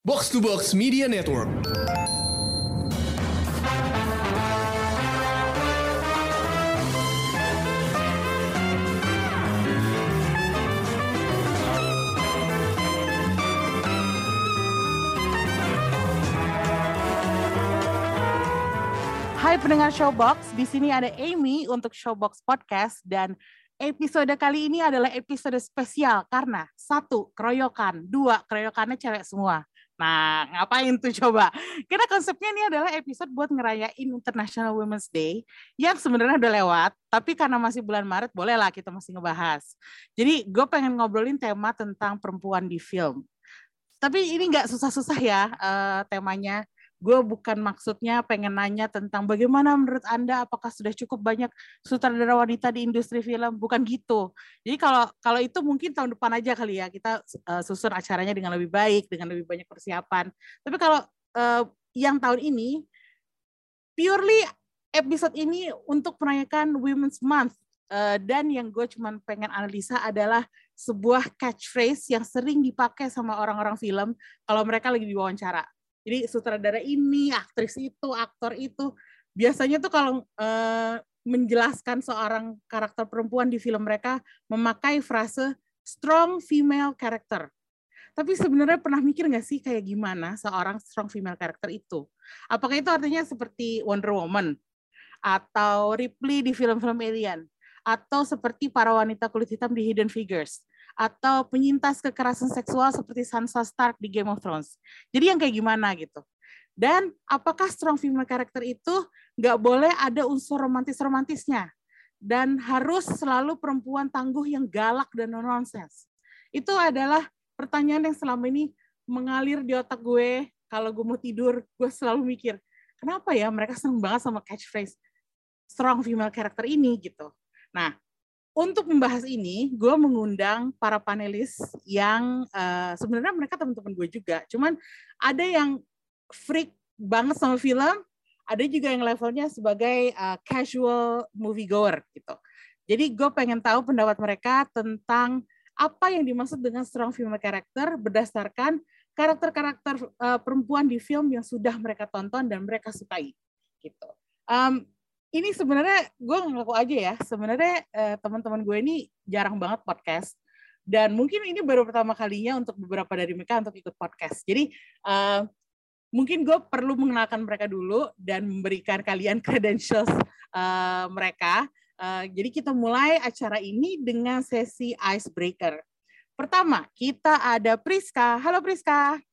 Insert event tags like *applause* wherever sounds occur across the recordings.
Box to Box Media Network. Hai pendengar Showbox, di sini ada Amy untuk Showbox Podcast dan episode kali ini adalah episode spesial karena satu keroyokan, dua keroyokannya cewek semua. Nah, ngapain tuh coba? Karena konsepnya ini adalah episode buat ngerayain International Women's Day yang sebenarnya udah lewat, tapi karena masih bulan Maret, bolehlah kita masih ngebahas. Jadi gue pengen ngobrolin tema tentang perempuan di film. Tapi ini nggak susah-susah ya uh, temanya gue bukan maksudnya pengen nanya tentang bagaimana menurut anda apakah sudah cukup banyak sutradara wanita di industri film? Bukan gitu. Jadi kalau kalau itu mungkin tahun depan aja kali ya. Kita uh, susun acaranya dengan lebih baik dengan lebih banyak persiapan. Tapi kalau uh, yang tahun ini purely episode ini untuk merayakan Women's Month uh, dan yang gue cuman pengen analisa adalah sebuah catchphrase yang sering dipakai sama orang-orang film kalau mereka lagi diwawancara jadi sutradara ini, aktris itu, aktor itu biasanya tuh kalau uh, menjelaskan seorang karakter perempuan di film mereka memakai frase strong female character. Tapi sebenarnya pernah mikir nggak sih kayak gimana seorang strong female character itu? Apakah itu artinya seperti Wonder Woman atau Ripley di film-film Alien atau seperti para wanita kulit hitam di Hidden Figures atau penyintas kekerasan seksual seperti Sansa Stark di Game of Thrones. Jadi yang kayak gimana gitu. Dan apakah strong female character itu nggak boleh ada unsur romantis-romantisnya? Dan harus selalu perempuan tangguh yang galak dan non-nonsense. Itu adalah pertanyaan yang selama ini mengalir di otak gue. Kalau gue mau tidur, gue selalu mikir, kenapa ya mereka seneng banget sama catchphrase strong female character ini gitu. Nah, untuk membahas ini, gue mengundang para panelis yang uh, sebenarnya mereka teman-teman gue juga. Cuman ada yang freak banget sama film, ada juga yang levelnya sebagai uh, casual moviegoer gitu. Jadi gue pengen tahu pendapat mereka tentang apa yang dimaksud dengan strong female character berdasarkan karakter-karakter uh, perempuan di film yang sudah mereka tonton dan mereka sukai gitu. Um, ini sebenarnya gue ngaku aja ya. Sebenarnya eh, teman-teman gue ini jarang banget podcast. Dan mungkin ini baru pertama kalinya untuk beberapa dari mereka untuk ikut podcast. Jadi uh, mungkin gue perlu mengenalkan mereka dulu dan memberikan kalian *laughs* credentials uh, mereka. Uh, jadi kita mulai acara ini dengan sesi icebreaker. Pertama kita ada Priska. Halo Priska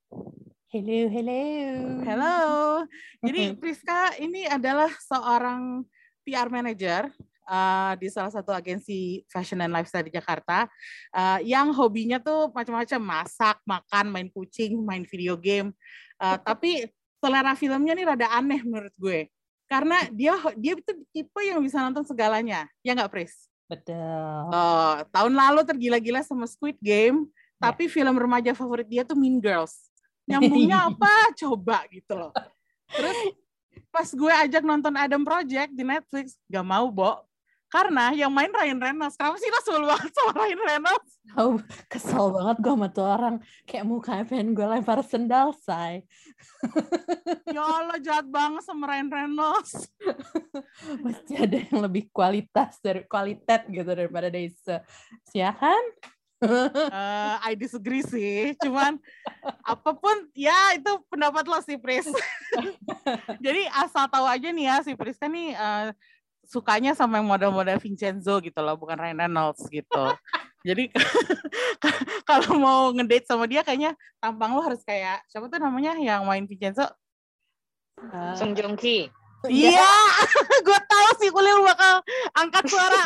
Hello, hello. Hello. Jadi Priska ini adalah seorang PR manager uh, di salah satu agensi fashion and lifestyle di Jakarta uh, yang hobinya tuh macam-macam masak, makan, main kucing, main video game. Uh, *laughs* tapi selera filmnya nih rada aneh menurut gue. Karena dia dia itu tipe yang bisa nonton segalanya. Ya nggak, Pris? Betul. Uh, tahun lalu tergila-gila sama Squid Game, yeah. tapi film remaja favorit dia tuh Mean Girls nyambungnya *laughs* apa? Coba gitu loh. Terus pas gue ajak nonton Adam Project di Netflix gak mau bo. Karena yang main Ryan Reynolds. Kenapa sih lo sebel banget sama Ryan Reynolds? Oh, kesel banget gue sama tuh orang. Kayak mukanya pengen gue lempar sendal say. *laughs* Ya Allah jahat banget sama Ryan Reynolds. *laughs* Masih ada yang lebih kualitas dari kualitas gitu daripada Daisy. Ya kan uh, I disagree sih, cuman apa pun ya itu pendapat lo sih Pris. *laughs* Jadi asal tahu aja nih ya si Pris kan nih uh, sukanya sama yang model-model Vincenzo gitu loh, bukan Ryan Reynolds gitu. Jadi *laughs* kalau mau ngedate sama dia kayaknya tampang lo harus kayak siapa tuh namanya yang main Vincenzo? Uh, Song Joong Ki. Iya, *laughs* gue tahu sih kuliah bakal angkat suara.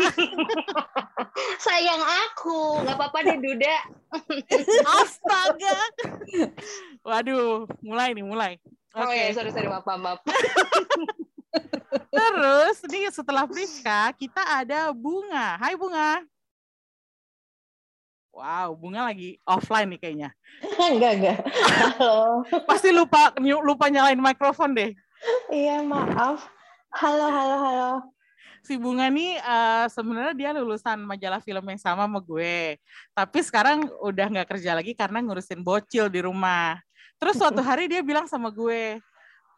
*laughs* Sayang aku, nggak apa-apa deh Duda. *laughs* Astaga. Waduh, mulai nih, mulai. Oh okay. ya, sorry sorry maaf maaf. Terus nih setelah Priska kita ada Bunga. Hai Bunga. Wow, Bunga lagi offline nih kayaknya. enggak, enggak. Halo. Pasti lupa lupa nyalain mikrofon deh. Iya, maaf. Halo, halo, halo. Si Bunga nih uh, sebenarnya dia lulusan majalah film yang sama sama gue. Tapi sekarang udah nggak kerja lagi karena ngurusin bocil di rumah. Terus suatu *laughs* hari dia bilang sama gue,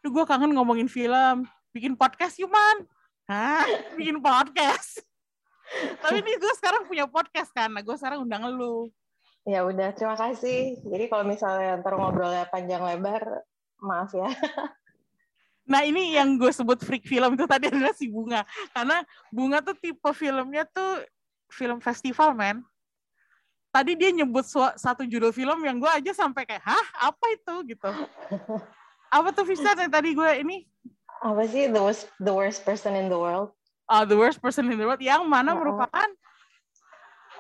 Duh gue kangen ngomongin film, bikin podcast yuk man. Hah? Bikin podcast? Tapi nih gue sekarang punya podcast kan, nah gue sekarang undang lu. Ya udah, terima kasih. Jadi kalau misalnya ntar ngobrolnya panjang lebar, maaf ya. *laughs* Nah ini yang gue sebut freak film itu tadi adalah si Bunga. Karena Bunga tuh tipe filmnya tuh film festival, men. Tadi dia nyebut satu judul film yang gue aja sampai kayak, hah apa itu gitu. Apa tuh Vista yang tadi gue ini Apa sih the worst, the worst person in the world? uh, the worst person in the world yang mana Oh. merupakan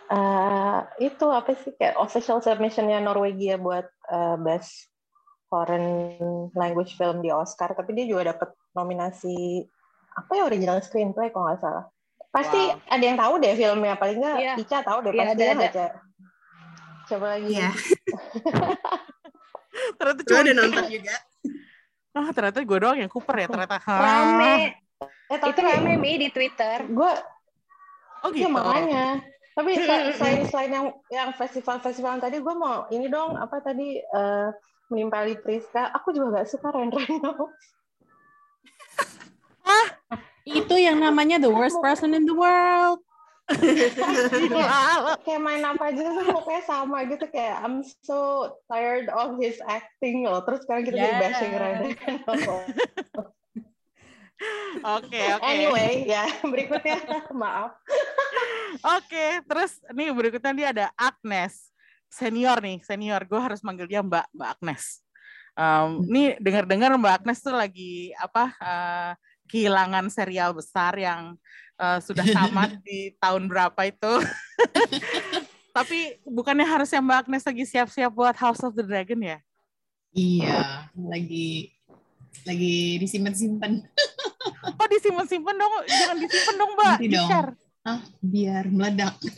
Eh, itu apa sih kayak official submissionnya Norwegia buat eh, best foreign language film di Oscar, tapi dia juga dapat nominasi apa ya original screenplay kalau nggak salah. Pasti Wow. ada yang tahu deh filmnya, paling nggak Iya. Ica tahu deh Iya, pasti ada, ya ada. nggak, Ca? Coba lagi. Iya, *laughs* ternyata cuma udah nonton juga. ah ternyata gue doang yang Cooper ya ternyata. *laughs* Rame. Eh, tapi Itu rame Mi di Twitter. gue Oh ya gitu. makanya. Tapi *laughs* selain selain yang yang festival-festival tadi, gue mau ini dong apa tadi eh, menimpali Priska. Aku juga nggak suka Ryan Reynolds. Itu yang namanya the worst person in the world. Kayak *laughs* main apa aja tuh pokoknya sama gitu kayak I'm so tired of his acting loh terus sekarang kita jadi Yeah. bashing Ryan Reynolds Oke oke. anyway ya berikutnya *laughs* maaf Oke, terus nih berikutnya dia ada Agnes senior nih senior. Gue harus manggil dia Mbak Mbak Agnes. Um, nih dengar-dengar Mbak Agnes tuh lagi apa eh, kehilangan serial besar yang eh, sudah tamat *laughs* di tahun berapa itu. *laughs* Tapi bukannya harusnya Mbak Agnes lagi siap-siap buat House of the Dragon ya? Iya, lagi lagi disimpan-simpan. *laughs* Kok disimpan-simpan dong? Jangan disimpan dong Mbak, Nanti dong. di-share. Ah, biar meledak. *laughs*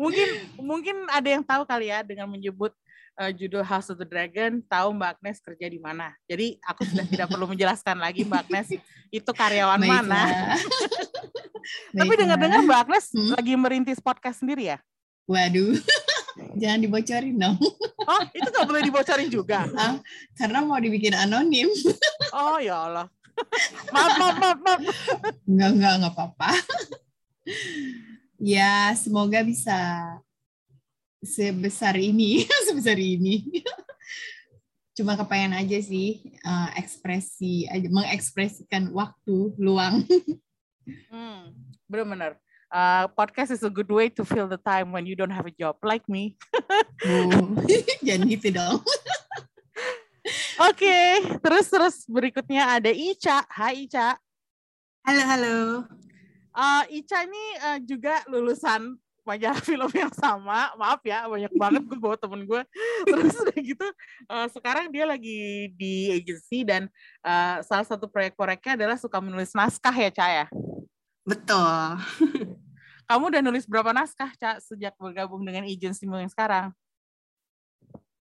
mungkin mungkin ada yang tahu kali ya dengan menyebut uh, judul House of the Dragon, tahu Mbak Agnes kerja di mana. Jadi aku sudah tidak perlu *laughs* menjelaskan lagi Mbak Agnes itu karyawan mana. Baiklah. *laughs* Tapi Baiklah. dengar-dengar Mbak Agnes Hmm. lagi merintis podcast sendiri ya? Waduh, jangan dibocorin dong. Oh, itu nggak boleh dibocorin juga. Ah, karena mau dibikin anonim. Oh ya Allah. Maaf, maaf, maaf, maaf. Enggak, enggak, enggak apa-apa. ya, semoga bisa sebesar ini, *laughs* sebesar ini. Cuma kepengen aja sih eh, ekspresi, aja mengekspresikan waktu luang. Hmm, benar-benar. Uh, podcast is a good way to fill the time when you don't have a job like me. Oh, *laughs* Jangan gitu dong. Oke, terus terus berikutnya ada Ica. Hai Ica. Halo, halo. Uh, Ica ini uh, juga lulusan majalah *laughs* film yang sama. Maaf ya, banyak banget gue bawa temen gue. Terus udah gitu, uh, sekarang dia lagi di agency dan uh, salah satu proyek-proyeknya adalah suka menulis naskah ya, Ca ya. Betul. *laughs* Kamu udah nulis berapa naskah, Ca, sejak bergabung dengan agency yang sekarang?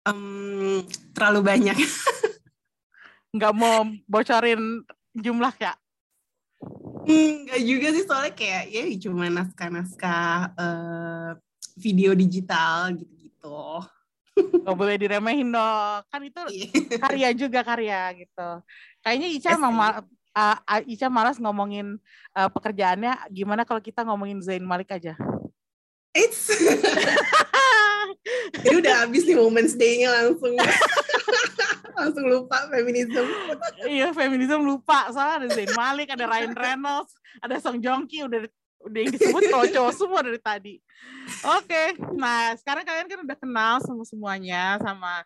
Em, terlalu banyak. Nggak mau bocorin jumlah, ya? Enggak juga sih soalnya kayak ya cuma naskah-naskah eh, video digital gitu-gitu. Nggak boleh diremehin dong. Kan itu Iya. karya juga karya gitu. Kayaknya Ica Yes, emang mal- uh, uh, Ica malas ngomongin uh, pekerjaannya. Gimana kalau kita ngomongin Zain Malik aja? It's *laughs* Ini udah habis nih Women's Day-nya langsung *laughs* langsung lupa feminisme. iya, feminisme lupa. Soalnya ada Zain Malik, ada Ryan Reynolds, ada Song Joong Ki, udah udah yang disebut cowok-cowok semua dari tadi. Oke, nah sekarang kalian kan udah kenal sama semuanya, sama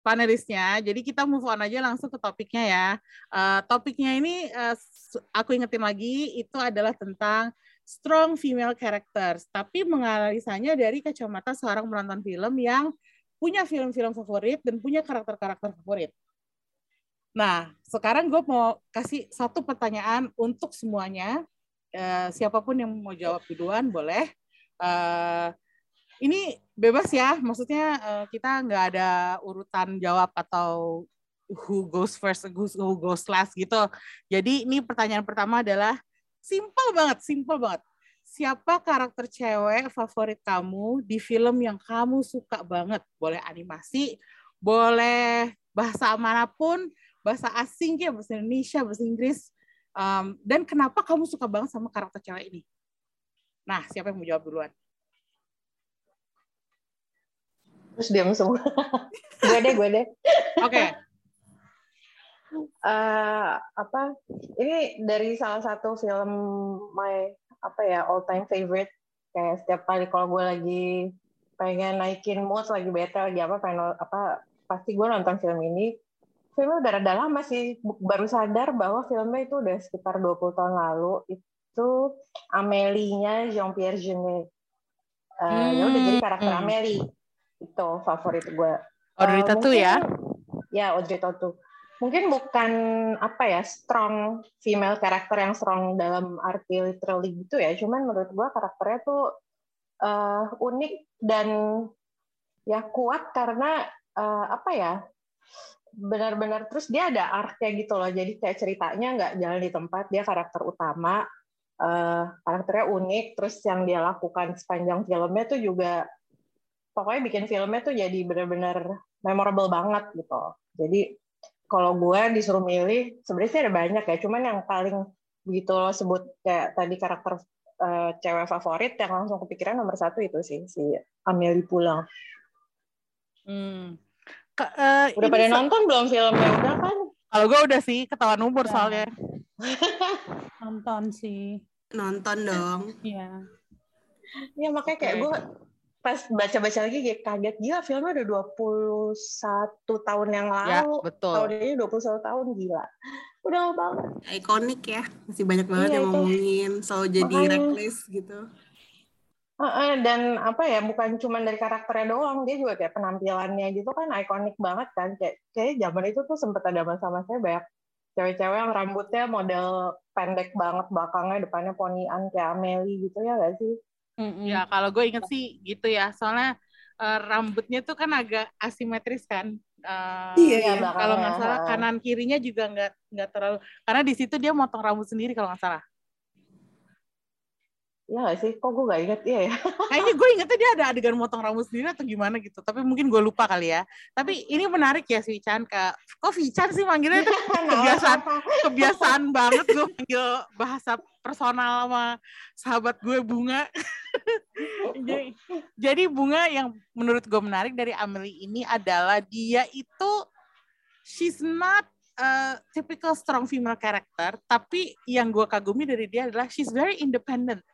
panelisnya. Jadi kita move on aja langsung ke topiknya ya. Eh, topiknya ini s- aku ingetin lagi itu adalah tentang strong female characters, tapi menganalisanya dari kacamata seorang penonton film yang punya film-film favorit dan punya karakter-karakter favorit. Nah, sekarang gue mau kasih satu pertanyaan untuk semuanya. Eh, siapa pun yang mau jawab duluan boleh. Eh, ini bebas ya, maksudnya eh, kita nggak ada urutan jawab atau who goes first, who goes last gitu. Jadi ini pertanyaan pertama adalah simple banget, simple banget. Siapa karakter cewek favorit kamu di film yang kamu suka banget? Boleh animasi, boleh bahasa mana pun, bahasa asing kayak bahasa Indonesia, bahasa Inggris. Um, dan kenapa kamu suka banget sama karakter cewek ini? Nah, siapa yang mau jawab duluan? Terus diam semua. *laughs* gue deh, gue deh. Oke, Eh, apa ini dari salah satu film my apa ya all time favorite. Kayak setiap kali kalau gue lagi pengen naikin mood lagi bete lagi apa pengen apa pasti gue nonton film ini. Filmnya udah rada lama sih. Baru sadar bahwa filmnya itu udah sekitar 20 tahun lalu. Itu Amélie-nya Jean-Pierre Jeunet. Uh, ya udah jadi karakter Hmm. Amélie itu favorit gue. Audrey Eh, Tautou ya? Ya, Audrey Tautou. Mungkin bukan apa ya strong female karakter yang strong dalam arti literally gitu ya. Cuman menurut gua karakternya tuh eh, unik dan ya kuat karena eh, apa ya benar-benar terus dia ada arc-nya gitu loh. Jadi kayak ceritanya nggak jalan di tempat. Dia karakter utama. eh, karakternya unik. Terus yang dia lakukan sepanjang filmnya tuh juga pokoknya bikin filmnya tuh jadi benar-benar memorable banget gitu. Jadi kalau gue disuruh milih, sebenarnya sih ada banyak ya. Cuman yang paling begitu lo sebut kayak tadi karakter eh, cewek favorit yang langsung kepikiran nomor satu itu sih si Amelie Pulang. Hmm. Ke- eh, Udah pada nonton belum filmnya? Udah kan? Kalau gue udah sih ketahuan umur Udah. soalnya. *laughs* Nonton sih. Nonton dong. Iya. Ya makanya kayak Oke. gue pas baca-baca lagi kayak kaget gila filmnya udah 21 tahun yang Ya, lalu. betul. Tahun ini 21 tahun gila. Udah lama banget. Ikonik ya. Masih banyak banget Iya, yang itu. ngomongin. Selalu jadi Makanya. reckless gitu. Heeh, dan apa ya bukan cuma dari karakternya doang dia juga kayak penampilannya gitu kan ikonik banget kan kayak kayak zaman itu tuh sempet ada masa-masanya banyak cewek-cewek yang rambutnya model pendek banget belakangnya depannya ponian kayak Amelie gitu ya gak sih Mm-mm. Ya kalau gue inget sih gitu ya. Soalnya eh, rambutnya tuh kan agak asimetris kan. Eh, Iya, iya. Kalau nggak salah kanan kirinya juga nggak nggak terlalu. Karena di situ dia motong rambut sendiri kalau nggak salah. Iya gak sih kok gue gak inget iya ya *laughs* Kayaknya gue ingetnya dia ada adegan motong rambut sendiri atau gimana gitu. Tapi mungkin gue lupa kali ya. Tapi ini menarik ya si Chan. Kak. Kok Vichan sih manggilnya itu *laughs* kebiasaan kebiasaan banget gue panggil bahasa personal sama sahabat gue bunga. jadi, *laughs* jadi bunga yang menurut gue menarik dari Amelie ini adalah dia itu she's not a typical strong female character, tapi yang gue kagumi dari dia adalah she's very independent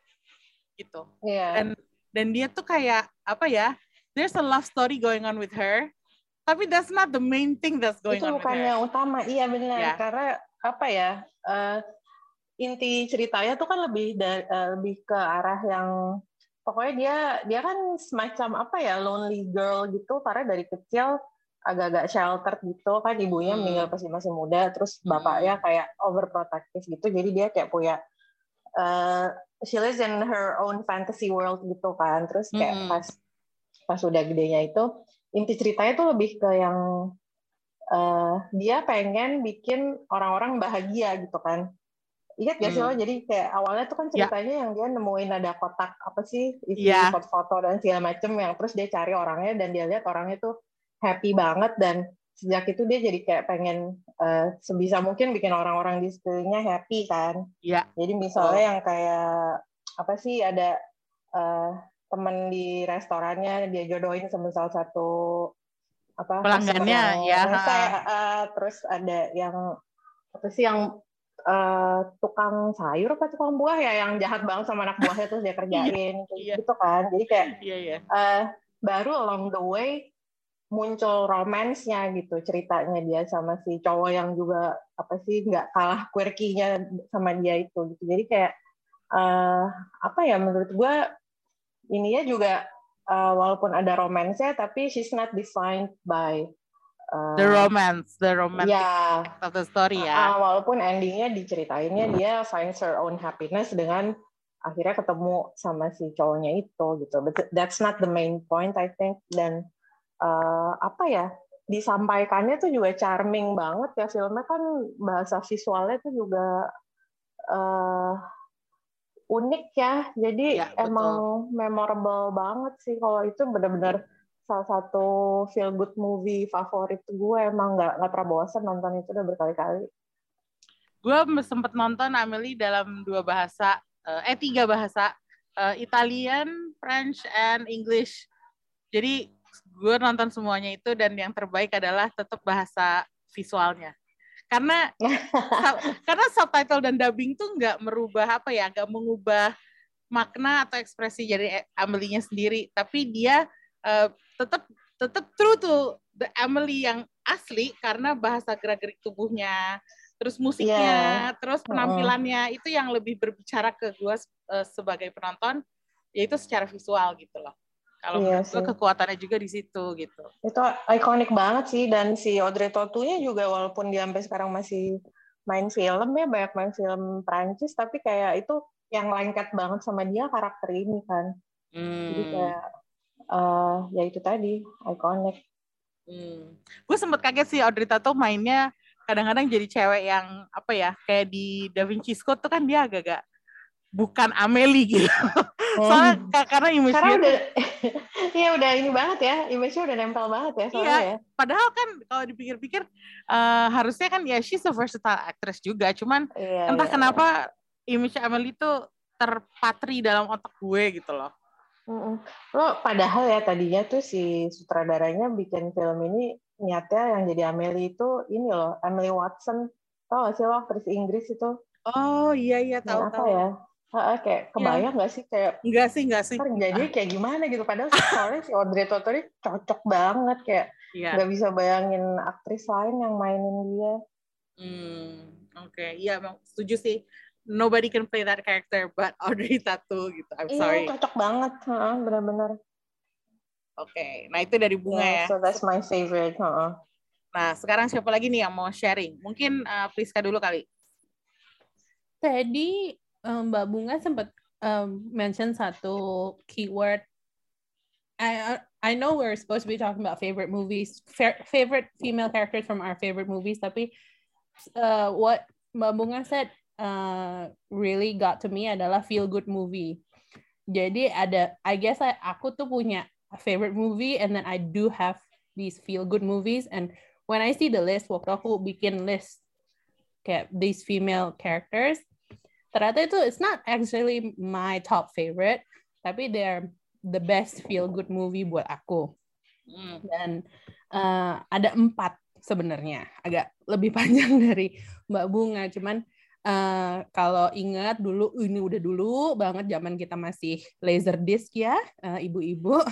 gitu. Iya Dan dan dia tuh kayak apa ya? There's a love story going on with her, tapi that's not the main thing that's going itu on with bukan her. yang utama iya benar Ya. karena apa ya eh, inti ceritanya tuh kan lebih da- eh, lebih ke arah yang pokoknya dia dia kan semacam apa ya lonely girl gitu. Karena dari kecil agak-agak sheltered gitu. Kan ibunya Hmm. meninggal pas masih muda. Terus bapaknya kayak overprotective gitu. Jadi dia kayak punya eh she lives in her own fantasy world gitu kan. Terus kayak Mm-mm. pas pas udah gedenya itu inti ceritanya tuh lebih ke yang eh, dia pengen bikin orang-orang bahagia gitu kan Ingat gak sih Hmm. lo? Jadi kayak awalnya tuh kan Ya. ceritanya yang dia nemuin ada kotak apa sih isi Ya. foto-foto dan segala macem yang terus dia cari orangnya dan dia lihat orangnya tuh happy banget dan sejak itu dia jadi kayak pengen eh, sebisa mungkin bikin orang-orang di sekelilingnya happy kan. Ya. Jadi misalnya yang kayak apa sih ada eh, temen di restorannya dia jodohin sama salah satu apa Pelanggannya, ya, eh, terus ada yang apa sih yang eh, tukang sayur apa tukang buah ya yang jahat banget sama anak buahnya terus dia *laughs* kerjain kayak iya. gitu kan jadi kayak Iya iya. eh, baru along the way muncul romance-nya gitu ceritanya dia sama si cowok yang juga apa sih nggak kalah quirky-nya sama dia itu gitu jadi kayak eh, apa ya menurut gue ininya juga eh, walaupun ada romance-nya tapi she's not defined by eh, The romance, the romantic ya of the story ya. walaupun endingnya diceritainnya dia finds her own happiness dengan akhirnya ketemu sama si cowoknya itu gitu. But that's not the main point I think. Dan eh, apa ya disampaikannya tuh juga charming banget ya filmnya kan bahasa visualnya tuh juga eh, unik ya. Jadi Ya, betul. emang memorable banget sih kalau itu benar-benar salah satu feel good movie favorit gue emang nggak nggak pernah bosan nonton itu udah berkali-kali. Gue sempat nonton Amelie dalam dua bahasa, eh tiga bahasa, eh, Italian, French, and English. Jadi gue nonton semuanya itu dan yang terbaik adalah tetap bahasa visualnya. Karena *laughs* karena subtitle dan dubbing tuh nggak merubah apa ya, nggak mengubah makna atau ekspresi dari Amelie-nya sendiri, tapi dia uh, tetap tetap true to the Emily yang asli karena bahasa gerak-gerik tubuhnya, terus musiknya, Yeah. terus penampilannya itu yang lebih berbicara ke gue uh, sebagai penonton, yaitu secara visual gitu loh. Kalau Iya menurut gue sih. kekuatannya juga di situ gitu. Itu ikonik banget sih dan si Audrey Tautou-nya juga walaupun dia sampai sekarang masih main film ya banyak main film Prancis tapi kayak itu yang lengket banget sama dia karakter ini kan. Jadi Hmm. kayak eh ya itu tadi ikonik. Hmm. Gue sempet kaget sih Audrey Tautou mainnya kadang-kadang jadi cewek yang apa ya kayak di Da Vinci Code tuh kan dia agak-agak bukan Amelie gitu. Soalnya ka- karena image dia udah *laughs* Iya udah ini banget ya, image-nya udah nempel banget ya soalnya Iya. ya. padahal kan kalau dipikir-pikir eh, harusnya kan ya she's a versatile actress juga, cuman Iya, entah iya. kenapa image Amelie tuh terpatri dalam otak gue gitu loh. Lo padahal ya tadinya tuh si sutradaranya bikin film ini niatnya yang jadi Amelie itu ini loh, Emily Watson. Tau gak sih lo aktris Inggris itu? Oh iya iya apa tahu-tahu. ya? Heeh, kayak kebayang nggak sih kayak Enggak sih enggak sih. jadi kayak gimana gitu. Padahal soalnya si Audrey Tautou ini cocok banget kayak Iya. nggak bisa bayangin aktris lain yang mainin dia. Hmm, oke. Iya, emang setuju sih. Nobody can play that character but Audrey Tautou gitu. I'm sorry. Iya cocok banget, Heeh, benar-benar. Oke. Nah, itu dari bunga Yeah, ya. So that's my favorite. Heeh. Nah, sekarang siapa lagi nih yang mau sharing? Mungkin uh, Priska dulu kali. Tadi um, Mbak Bunga sempat um, mention satu keyword. I I know we're supposed to be talking about favorite movies, fa- favorite female characters from our favorite movies, tapi uh, what Mbak Bunga said uh, really got to me adalah feel good movie. Jadi ada, I guess I, aku tuh punya a favorite movie and then I do have these feel good movies and when I see the list, waktu aku bikin list kayak these female characters, ternyata itu it's not actually my top favorite, tapi they're the best feel good movie buat aku. Hmm. Dan uh, ada empat sebenarnya, agak lebih *laughs* panjang dari Mbak Bunga, cuman uh, kalau ingat dulu ini udah dulu banget zaman kita masih laser disc ya, uh, ibu-ibu. *laughs*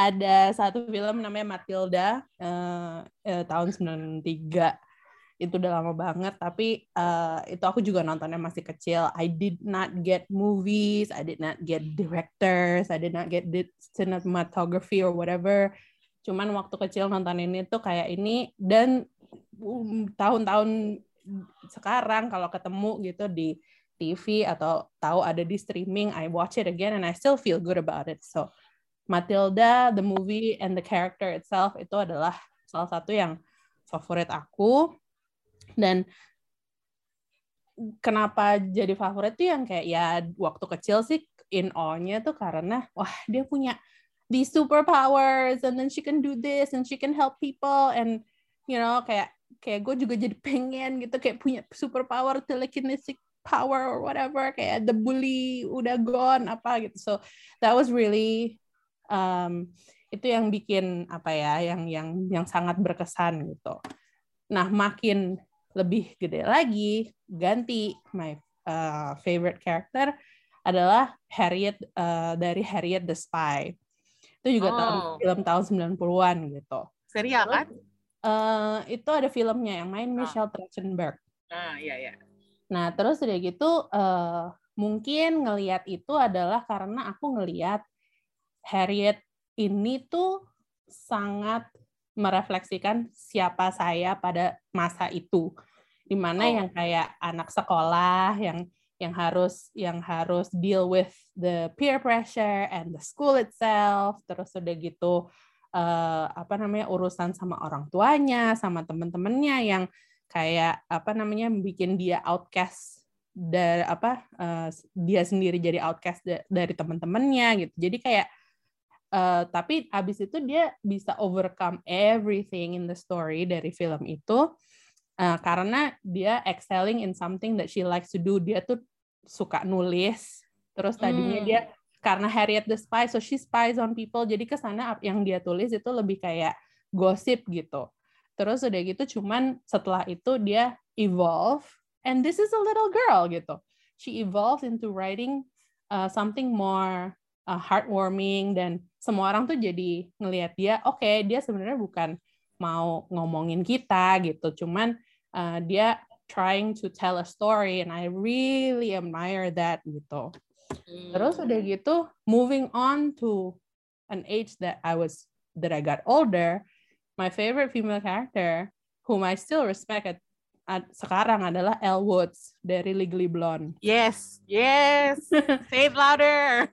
ada satu film namanya Matilda uh, uh, tahun 93 itu udah lama banget tapi uh, itu aku juga nontonnya masih kecil. I did not get movies I did not get directors I did not get the cinematography or whatever. Cuman waktu kecil nonton ini tuh kayak ini dan um, tahun-tahun sekarang kalau ketemu gitu di TV atau tahu ada di streaming I watch it again and I still feel good about it. So Matilda the movie and the character itself itu adalah salah satu yang favorit aku. Dan kenapa jadi favorit tuh yang kayak ya waktu kecil sih in awe-nya tuh karena wah dia punya these superpowers and then she can do this and she can help people and you know kayak kayak gue juga jadi pengen gitu kayak punya superpower telekinetic power or whatever kayak the bully udah gone apa gitu so that was really um, itu yang bikin apa ya yang yang yang sangat berkesan gitu nah makin lebih gede lagi ganti my uh, favorite character adalah Harriet uh, dari Harriet the Spy itu juga tahun Oh. film tahun 90-an gitu Serial kan? Eh, itu ada filmnya yang main Ah. Michelle Trachtenberg Nah, iya iya. Nah, terus udah gitu eh mungkin ngeliat itu adalah karena aku ngeliat Harriet ini tuh sangat merefleksikan siapa saya pada masa itu. Di mana Oh. yang kayak anak sekolah yang yang harus yang harus deal with the peer pressure and the school itself, terus udah gitu eh, apa namanya urusan sama orang tuanya, sama temen-temennya yang kayak apa namanya bikin dia outcast dari apa eh, dia sendiri jadi outcast da- dari teman-temannya gitu jadi kayak Uh, tapi abis itu dia bisa overcome everything in the story dari film itu uh, karena dia excelling in something that she likes to do. Dia tuh suka nulis. Terus tadinya Hmm. dia karena Harriet the spy, so she spies on people. Jadi ke sana yang dia tulis itu lebih kayak gosip gitu. Terus udah gitu cuman setelah itu dia evolve and this is a little girl gitu. She evolved into writing uh, something more uh, heartwarming dan semua orang tuh jadi ngelihat dia oke dia sebenarnya bukan mau ngomongin kita gitu cuman uh, dia trying to tell a story and I really admire that gitu terus udah gitu moving on to an age that I was that I got older my favorite female character whom I still respect at, at sekarang adalah Elle Woods dari Legally Blonde Yes, yes. *laughs* Say it louder.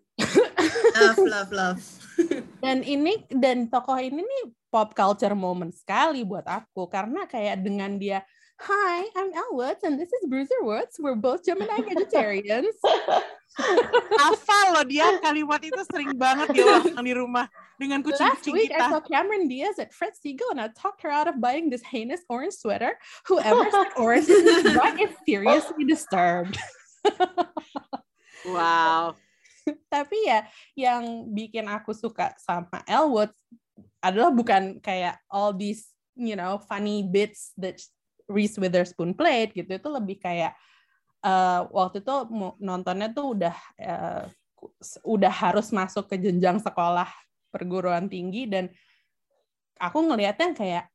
Love, love, love. *laughs* dan ini dan tokoh ini nih pop culture moment sekali buat aku karena kayak dengan dia Hi, I'm Elle Woods and this is Bruiser Woods. We're both Gemini vegetarians. *laughs* Hafal loh dia kalimat itu sering banget dia *laughs* ulang di rumah dengan Last kucing-kucing week I kita. saw Cameron Diaz at Fred Siegel and I talked her out of buying this heinous orange sweater. Whoever said orange this rug *laughs* is seriously disturbed. Wow. Tapi ya yang bikin aku suka sama Elwood adalah bukan kayak all these you know funny bits that Reese Witherspoon played gitu itu lebih kayak eh, waktu itu nontonnya tuh udah eh, udah harus masuk ke jenjang sekolah perguruan tinggi dan aku ngelihatnya kayak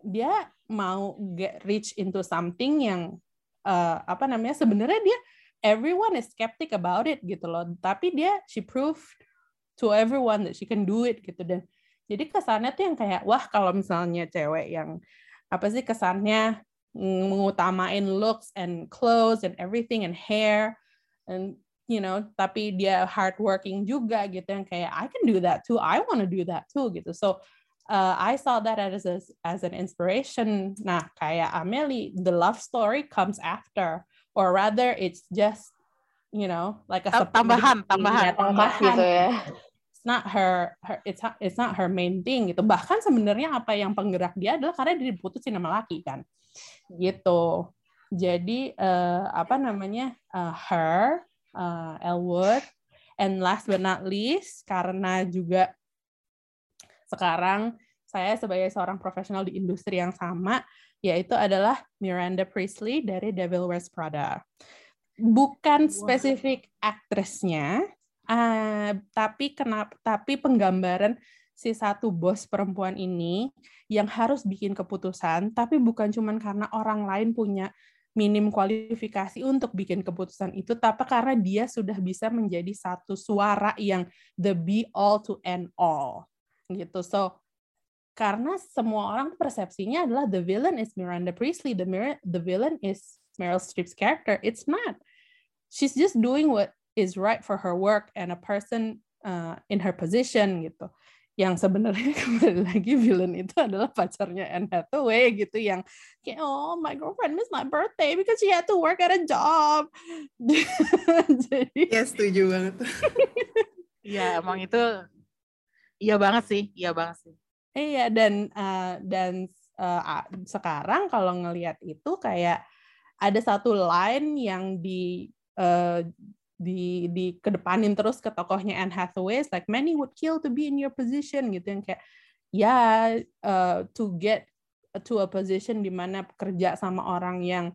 dia mau get rich into something yang eh, apa namanya sebenarnya dia everyone is skeptic about it gitu loh. Tapi dia she proved to everyone that she can do it gitu dan jadi kesannya tuh yang kayak wah kalau misalnya cewek yang apa sih kesannya mengutamain looks and clothes and everything and hair. And you know tapi dia hardworking juga gitu yang kayak I can do that too. I want to do that too gitu. So uh, I saw that as a, as an inspiration. Nah kayak Amelie the love story comes after. Or rather it's just you know like a Ta- tambahan, tambahan. ya, tambahan. gitu ya. it's not her, her it's not- it's not her main thing gitu. Bahkan sebenarnya apa yang penggerak dia adalah karena dia diputusin sama laki kan gitu. Jadi eh, apa namanya eh, her uh, Elwood and last but not least karena juga sekarang saya sebagai seorang profesional di industri yang sama yaitu adalah Miranda Priestley dari Devil Wears Prada. Bukan spesifik aktrisnya uh, tapi kenapa tapi penggambaran si satu bos perempuan ini yang harus bikin keputusan tapi bukan cuman karena orang lain punya minim kualifikasi untuk bikin keputusan itu tapi karena dia sudah bisa menjadi satu suara yang the be all to end all gitu. So karena semua orang persepsinya adalah the villain is Miranda Priestley the mir- the villain is Meryl Streep's character. It's not. She's just doing what is right for her work and a person uh, in her position gitu yang sebenarnya *laughs* kembali lagi villain itu adalah pacarnya Anne Hathaway gitu yang kayak oh my girlfriend missed my birthday because she had to work at a job *laughs* jadi Ya setuju banget. *laughs* Iya, emang itu iya banget sih, iya banget sih. Iya dan uh, dan uh, a- sekarang kalau ngelihat itu kayak ada satu line yang di uh, di di kedepanin terus ke tokohnya Anne Hathaway like many would kill to be in your position gitu yang kayak ya uh, to get to a position di mana kerja sama orang yang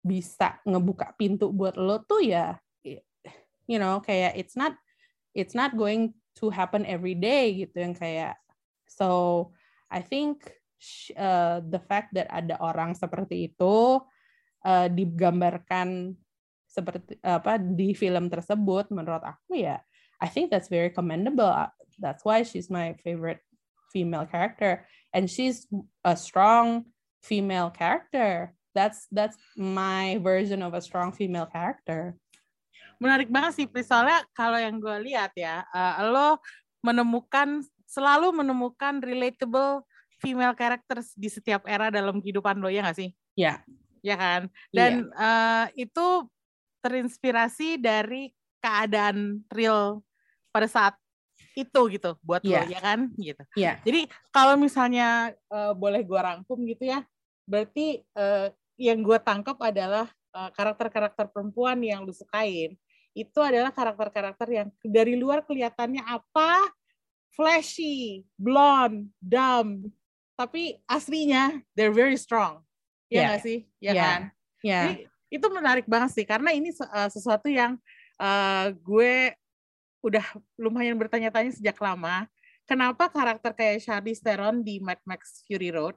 bisa ngebuka pintu buat lo tuh ya you know kayak it's not it's not going to happen every day gitu yang kayak So I think uh, the fact that ada orang seperti itu uh, digambarkan seperti apa di film tersebut menurut aku ya I think that's very commendable. Uh, That's why she's my favorite female character and she's a strong female character. That's that's my version of a strong female character. Menarik banget sih, Pris. Soalnya kalau yang gue lihat ya, eh, lo menemukan, selalu menemukan relatable female characters di setiap era dalam kehidupan lo, ya nggak sih? Ya. Ya kan? Dan eh, itu terinspirasi dari keadaan real pada saat itu gitu buat Iya. lo ya kan gitu. Iya. Jadi kalau misalnya eh, boleh gua rangkum gitu ya, berarti eh, yang gua tangkap adalah eh, karakter-karakter perempuan yang lu sukain itu adalah karakter-karakter yang dari luar kelihatannya apa flashy, blonde, dumb, tapi aslinya they're very strong. Ya Iya. nggak sih? Ya Iya. kan? Jadi, itu menarik banget sih karena ini uh, sesuatu yang uh, gue udah lumayan bertanya-tanya sejak lama. Kenapa karakter kayak Charlize Theron di Mad Max Fury Road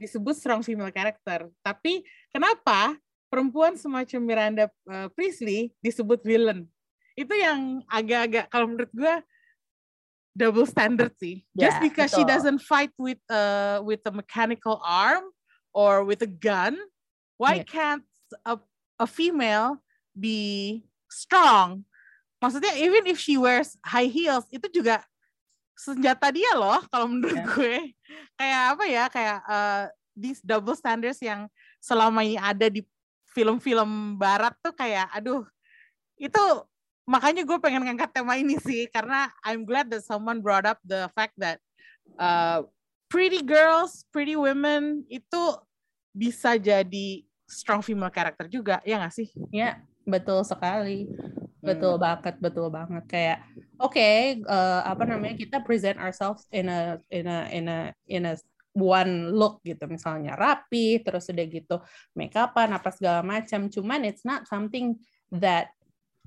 disebut strong female character, tapi kenapa perempuan semacam Miranda uh, Priestley disebut villain? Itu yang agak-agak kalau menurut gue double standard sih. Just Ya, because she betul. doesn't fight with uh, with a mechanical arm or with a gun, why Yeah. can't a, a female be strong? Maksudnya even if she wears high heels itu juga senjata dia loh kalau menurut Yeah. gue. Kayak apa ya? Kayak uh, these double standards yang selama ini ada di film-film barat tuh kayak aduh itu makanya gue pengen ngangkat tema ini sih karena I'm glad that someone brought up the fact that uh, pretty girls, pretty women itu bisa jadi strong female character juga, ya nggak sih? Ya, betul sekali. Hmm. Betul banget, betul banget. Kayak oke, eh, apa namanya? Kita present ourselves in a in a in a in a one look gitu misalnya rapi terus udah gitu make upan apa segala macam cuman it's not something that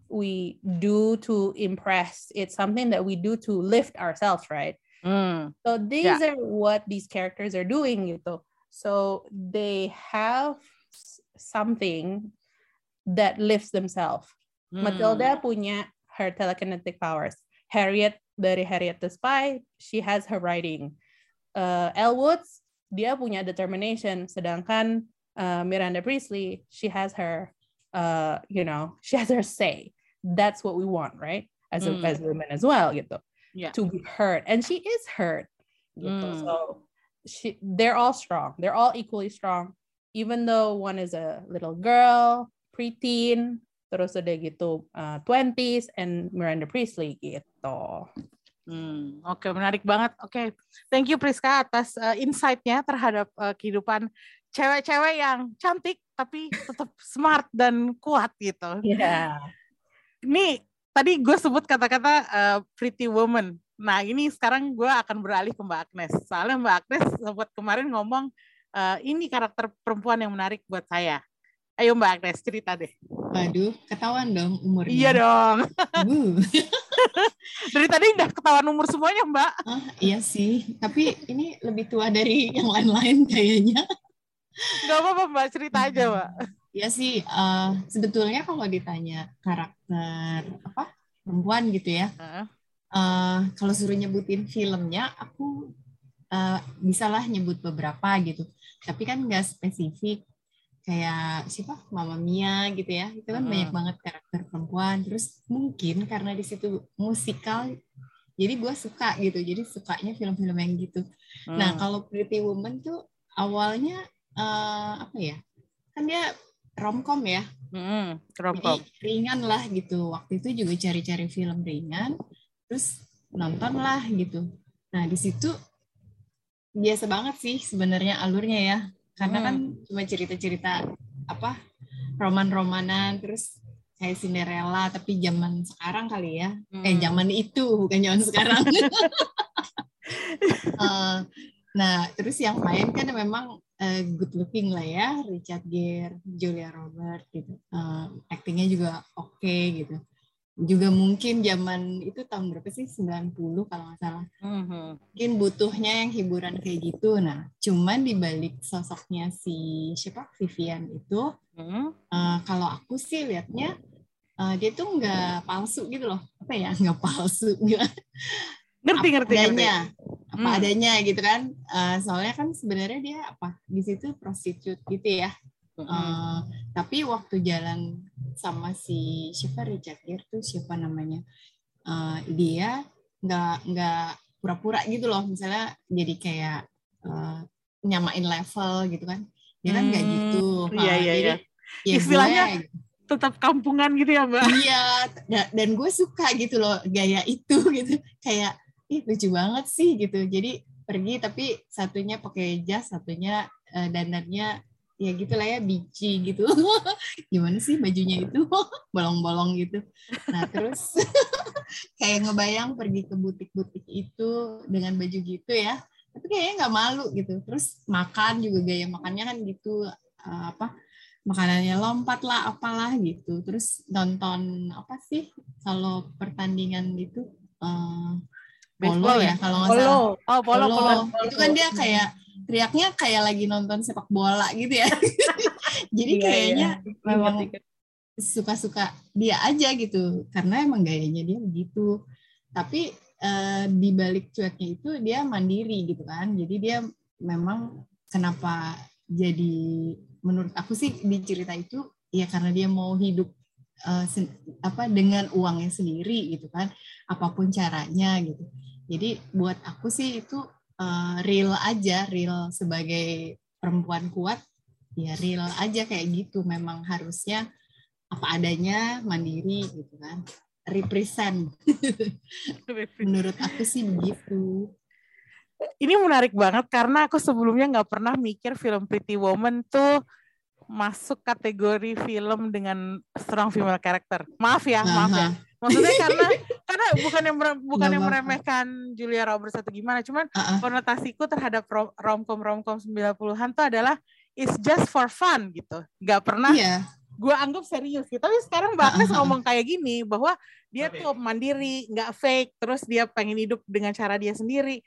we do to impress it's something that we do to lift ourselves right Hmm. So these are what these characters are doing gitu. So they have something that lifts themselves. Hmm. Matilda punya her telekinetic powers. Harriet dari Harriet the Spy, she has her writing. Uh, Elle Woods, dia punya determination. Sedangkan uh, Miranda Priestley, she has her, uh, you know, she has her say. That's what we want, right? As a, Mm. as women as well, gitu. Yeah. To be heard, and she is heard. Gitu. Mm. So she, they're all strong. They're all equally strong. Even though one is a little girl, preteen, terus udah gitu uh, 20s and Miranda Priestley gitu. Hmm, Oke, menarik banget. Oke, thank you Priska atas uh, insight-nya terhadap uh, kehidupan cewek-cewek yang cantik tapi tetap *laughs* smart dan kuat gitu. Iya. Ini tadi gue sebut kata-kata uh, pretty woman. Nah, ini sekarang gue akan beralih ke Mbak Agnes. Soalnya Mbak Agnes sempat kemarin ngomong uh, ini karakter perempuan yang menarik buat saya. Ayo Mbak Agnes cerita deh. Waduh, ketahuan dong umurnya. Iya dong. *laughs* Uh, *laughs* Dari tadi udah ketahuan umur semuanya Mbak. ah, iya sih, tapi ini lebih tua dari yang lain-lain kayaknya. Gak apa-apa Mbak, cerita aja Mbak. Iya sih, eh, sebetulnya kalau ditanya karakter apa perempuan gitu ya, Heeh. eh, kalau suruh nyebutin filmnya, aku eh, bisalah nyebut beberapa gitu. Tapi kan nggak spesifik. Kayak siapa? Mama Mia gitu ya. Itu kan Hmm. banyak banget karakter perempuan. Terus mungkin karena di situ musikal, jadi gue suka gitu. Jadi sukanya film-film yang gitu. Nah, Hmm. kalau Pretty Woman tuh awalnya eh, apa ya? Kan dia romcom ya. Hmm, Jadi romcom. ringan lah gitu. Waktu itu juga cari-cari film ringan, terus nonton lah gitu. Nah, di situ biasa banget sih sebenarnya alurnya ya. Karena kan cuma cerita-cerita apa? roman-romanan terus kayak Cinderella tapi zaman sekarang kali ya. Eh Hmm. zaman itu bukan zaman sekarang. *laughs* Eh, nah, terus yang main kan memang eh, good looking lah ya, Richard Gere, Julia Roberts gitu. Eh, actingnya juga oke gitu. Juga mungkin zaman itu tahun berapa sih? 90 kalau nggak salah. Mhm. Mungkin butuhnya yang hiburan kayak gitu. Nah, cuman di balik sosoknya si siapa Vivian itu, eh, kalau aku sih liatnya eh, dia tuh nggak palsu gitu loh. Apa ya? Nggak palsu. Ngerti, apa ngerti, ngerti. adanya apa Hmm. adanya gitu kan Eh, soalnya kan sebenarnya dia apa di situ prostitut gitu ya Hmm. Eh, tapi waktu jalan sama si siapa Richard Gere tuh siapa namanya Eh, dia nggak nggak pura-pura gitu loh misalnya jadi kayak eh, nyamain level gitu kan dia kan nggak Hmm, gitu iya, Eh, iya, jadi, iya. ya Istilahnya gue- Tetap kampungan gitu ya, Mbak. iya da- dan gue suka gitu loh gaya itu *laughs* gitu kayak ih lucu banget sih gitu jadi pergi tapi satunya pakai jas satunya uh, dandannya ya gitulah ya biji gitu. *laughs* Gimana sih bajunya itu? *laughs* Bolong-bolong gitu. Nah terus *laughs* kayak ngebayang pergi ke butik-butik itu dengan baju gitu ya. Tapi kayaknya nggak malu gitu. Terus makan juga gaya makannya kan gitu. Uh, apa makanannya lompat lah apalah gitu. Terus nonton apa sih kalau pertandingan itu uh, polo ya, ya kalau nggak salah. Oh polo, polo. polo. itu kan dia kayak teriaknya kayak lagi nonton sepak bola gitu ya. *laughs* Jadi iya, kayaknya iya. memang suka-suka dia aja gitu. Karena emang gayanya dia begitu. Tapi uh, di balik cueknya itu dia mandiri gitu kan. Jadi dia memang kenapa jadi menurut aku sih di cerita itu ya karena dia mau hidup uh, apa dengan uangnya sendiri gitu kan. Apa pun caranya gitu. Jadi buat aku sih itu uh, real aja real sebagai perempuan kuat ya real aja kayak gitu. Memang harusnya apa adanya mandiri gitu kan. Represent. Menurut aku sih begitu. Ini menarik banget karena aku sebelumnya nggak pernah mikir film Pretty Woman tuh masuk kategori film dengan strong female character. Maaf ya, maaf ya. Maksudnya karena *laughs* karena bukan yang bukan yang meremehkan Julia Roberts atau gimana, cuman uh -uh. konotasiku terhadap romcom romcom 90-an tuh adalah it's just for fun gitu. Gak pernah yeah gue anggap serius gitu. Tapi sekarang Mbak Agnes ngomong kayak gini bahwa dia tuh mandiri, nggak fake, terus dia pengen hidup dengan cara dia sendiri.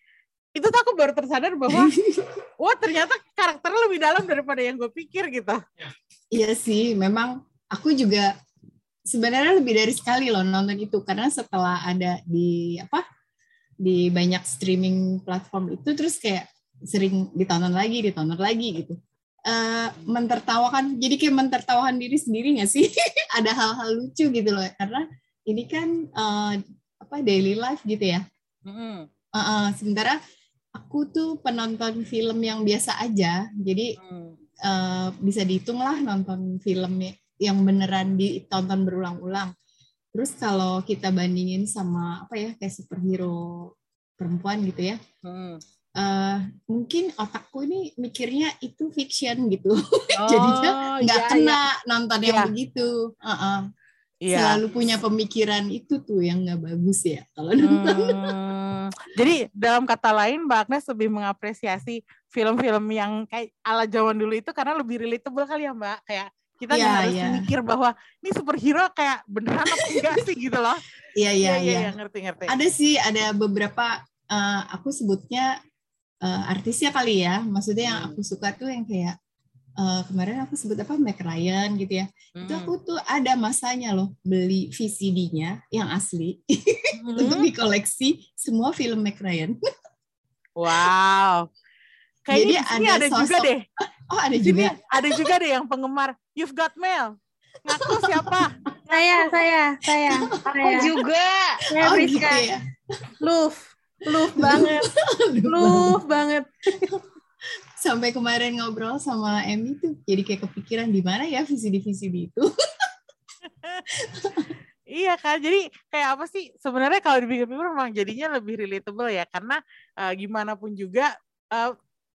Itu tuh aku baru tersadar bahwa *laughs* wah ternyata karakternya lebih dalam daripada yang gue pikir gitu. Iya sih, memang aku juga sebenarnya lebih dari sekali loh nonton itu. Karena setelah ada di apa di banyak streaming platform itu terus kayak sering ditonton lagi, ditonton lagi gitu. Uh, mentertawakan jadi kayak mentertawakan diri sendiri nggak sih? *laughs* Ada hal-hal lucu gitu loh. Karena ini kan uh, apa daily life gitu ya. Mm. uh, uh, sementara aku tuh penonton film yang biasa aja. Jadi mm. uh, bisa dihitung lah nonton film yang beneran ditonton berulang-ulang terus kalau kita bandingin sama apa ya kayak superhero perempuan gitu ya mm uh, mungkin otakku ini mikirnya itu fiction gitu *laughs* oh, jadinya nggak iya, kena iya. nonton yang iya. begitu uh -uh. Iya. selalu punya pemikiran itu tuh yang nggak bagus ya kalau nonton hmm, jadi dalam kata lain Mbak Agnes lebih mengapresiasi film-film yang kayak ala zaman dulu itu karena lebih relatable kali ya Mbak kayak kita yeah, harus yeah. mikir bahwa ini superhero kayak beneran apa enggak sih gitu loh *laughs* iya iya iya, iya ngerti ngerti ada sih ada beberapa uh, aku sebutnya uh, artisnya kali ya. Maksudnya yang hmm. aku suka tuh yang kayak uh, kemarin aku sebut apa Mac Ryan gitu ya. Hmm. Itu aku tuh ada masanya loh beli VCD-nya yang asli *laughs* hmm. untuk dikoleksi semua film Mac Ryan. *laughs* wow. Kayaknya Jadi ada, ada sosok, juga deh. Oh, ada juga. Ada juga deh yang penggemar You've Got Mail. Ngaku siapa? Saya, saya, saya. Aku juga. Saya oh, gitu ya. Love love banget love banget sampai kemarin ngobrol sama Emmy tuh jadi kayak kepikiran di mana ya visi divisi itu *laughs* Iya kan, jadi kayak apa sih sebenarnya kalau dipikir-pikir memang jadinya lebih relatable ya karena uh, gimana pun juga uh,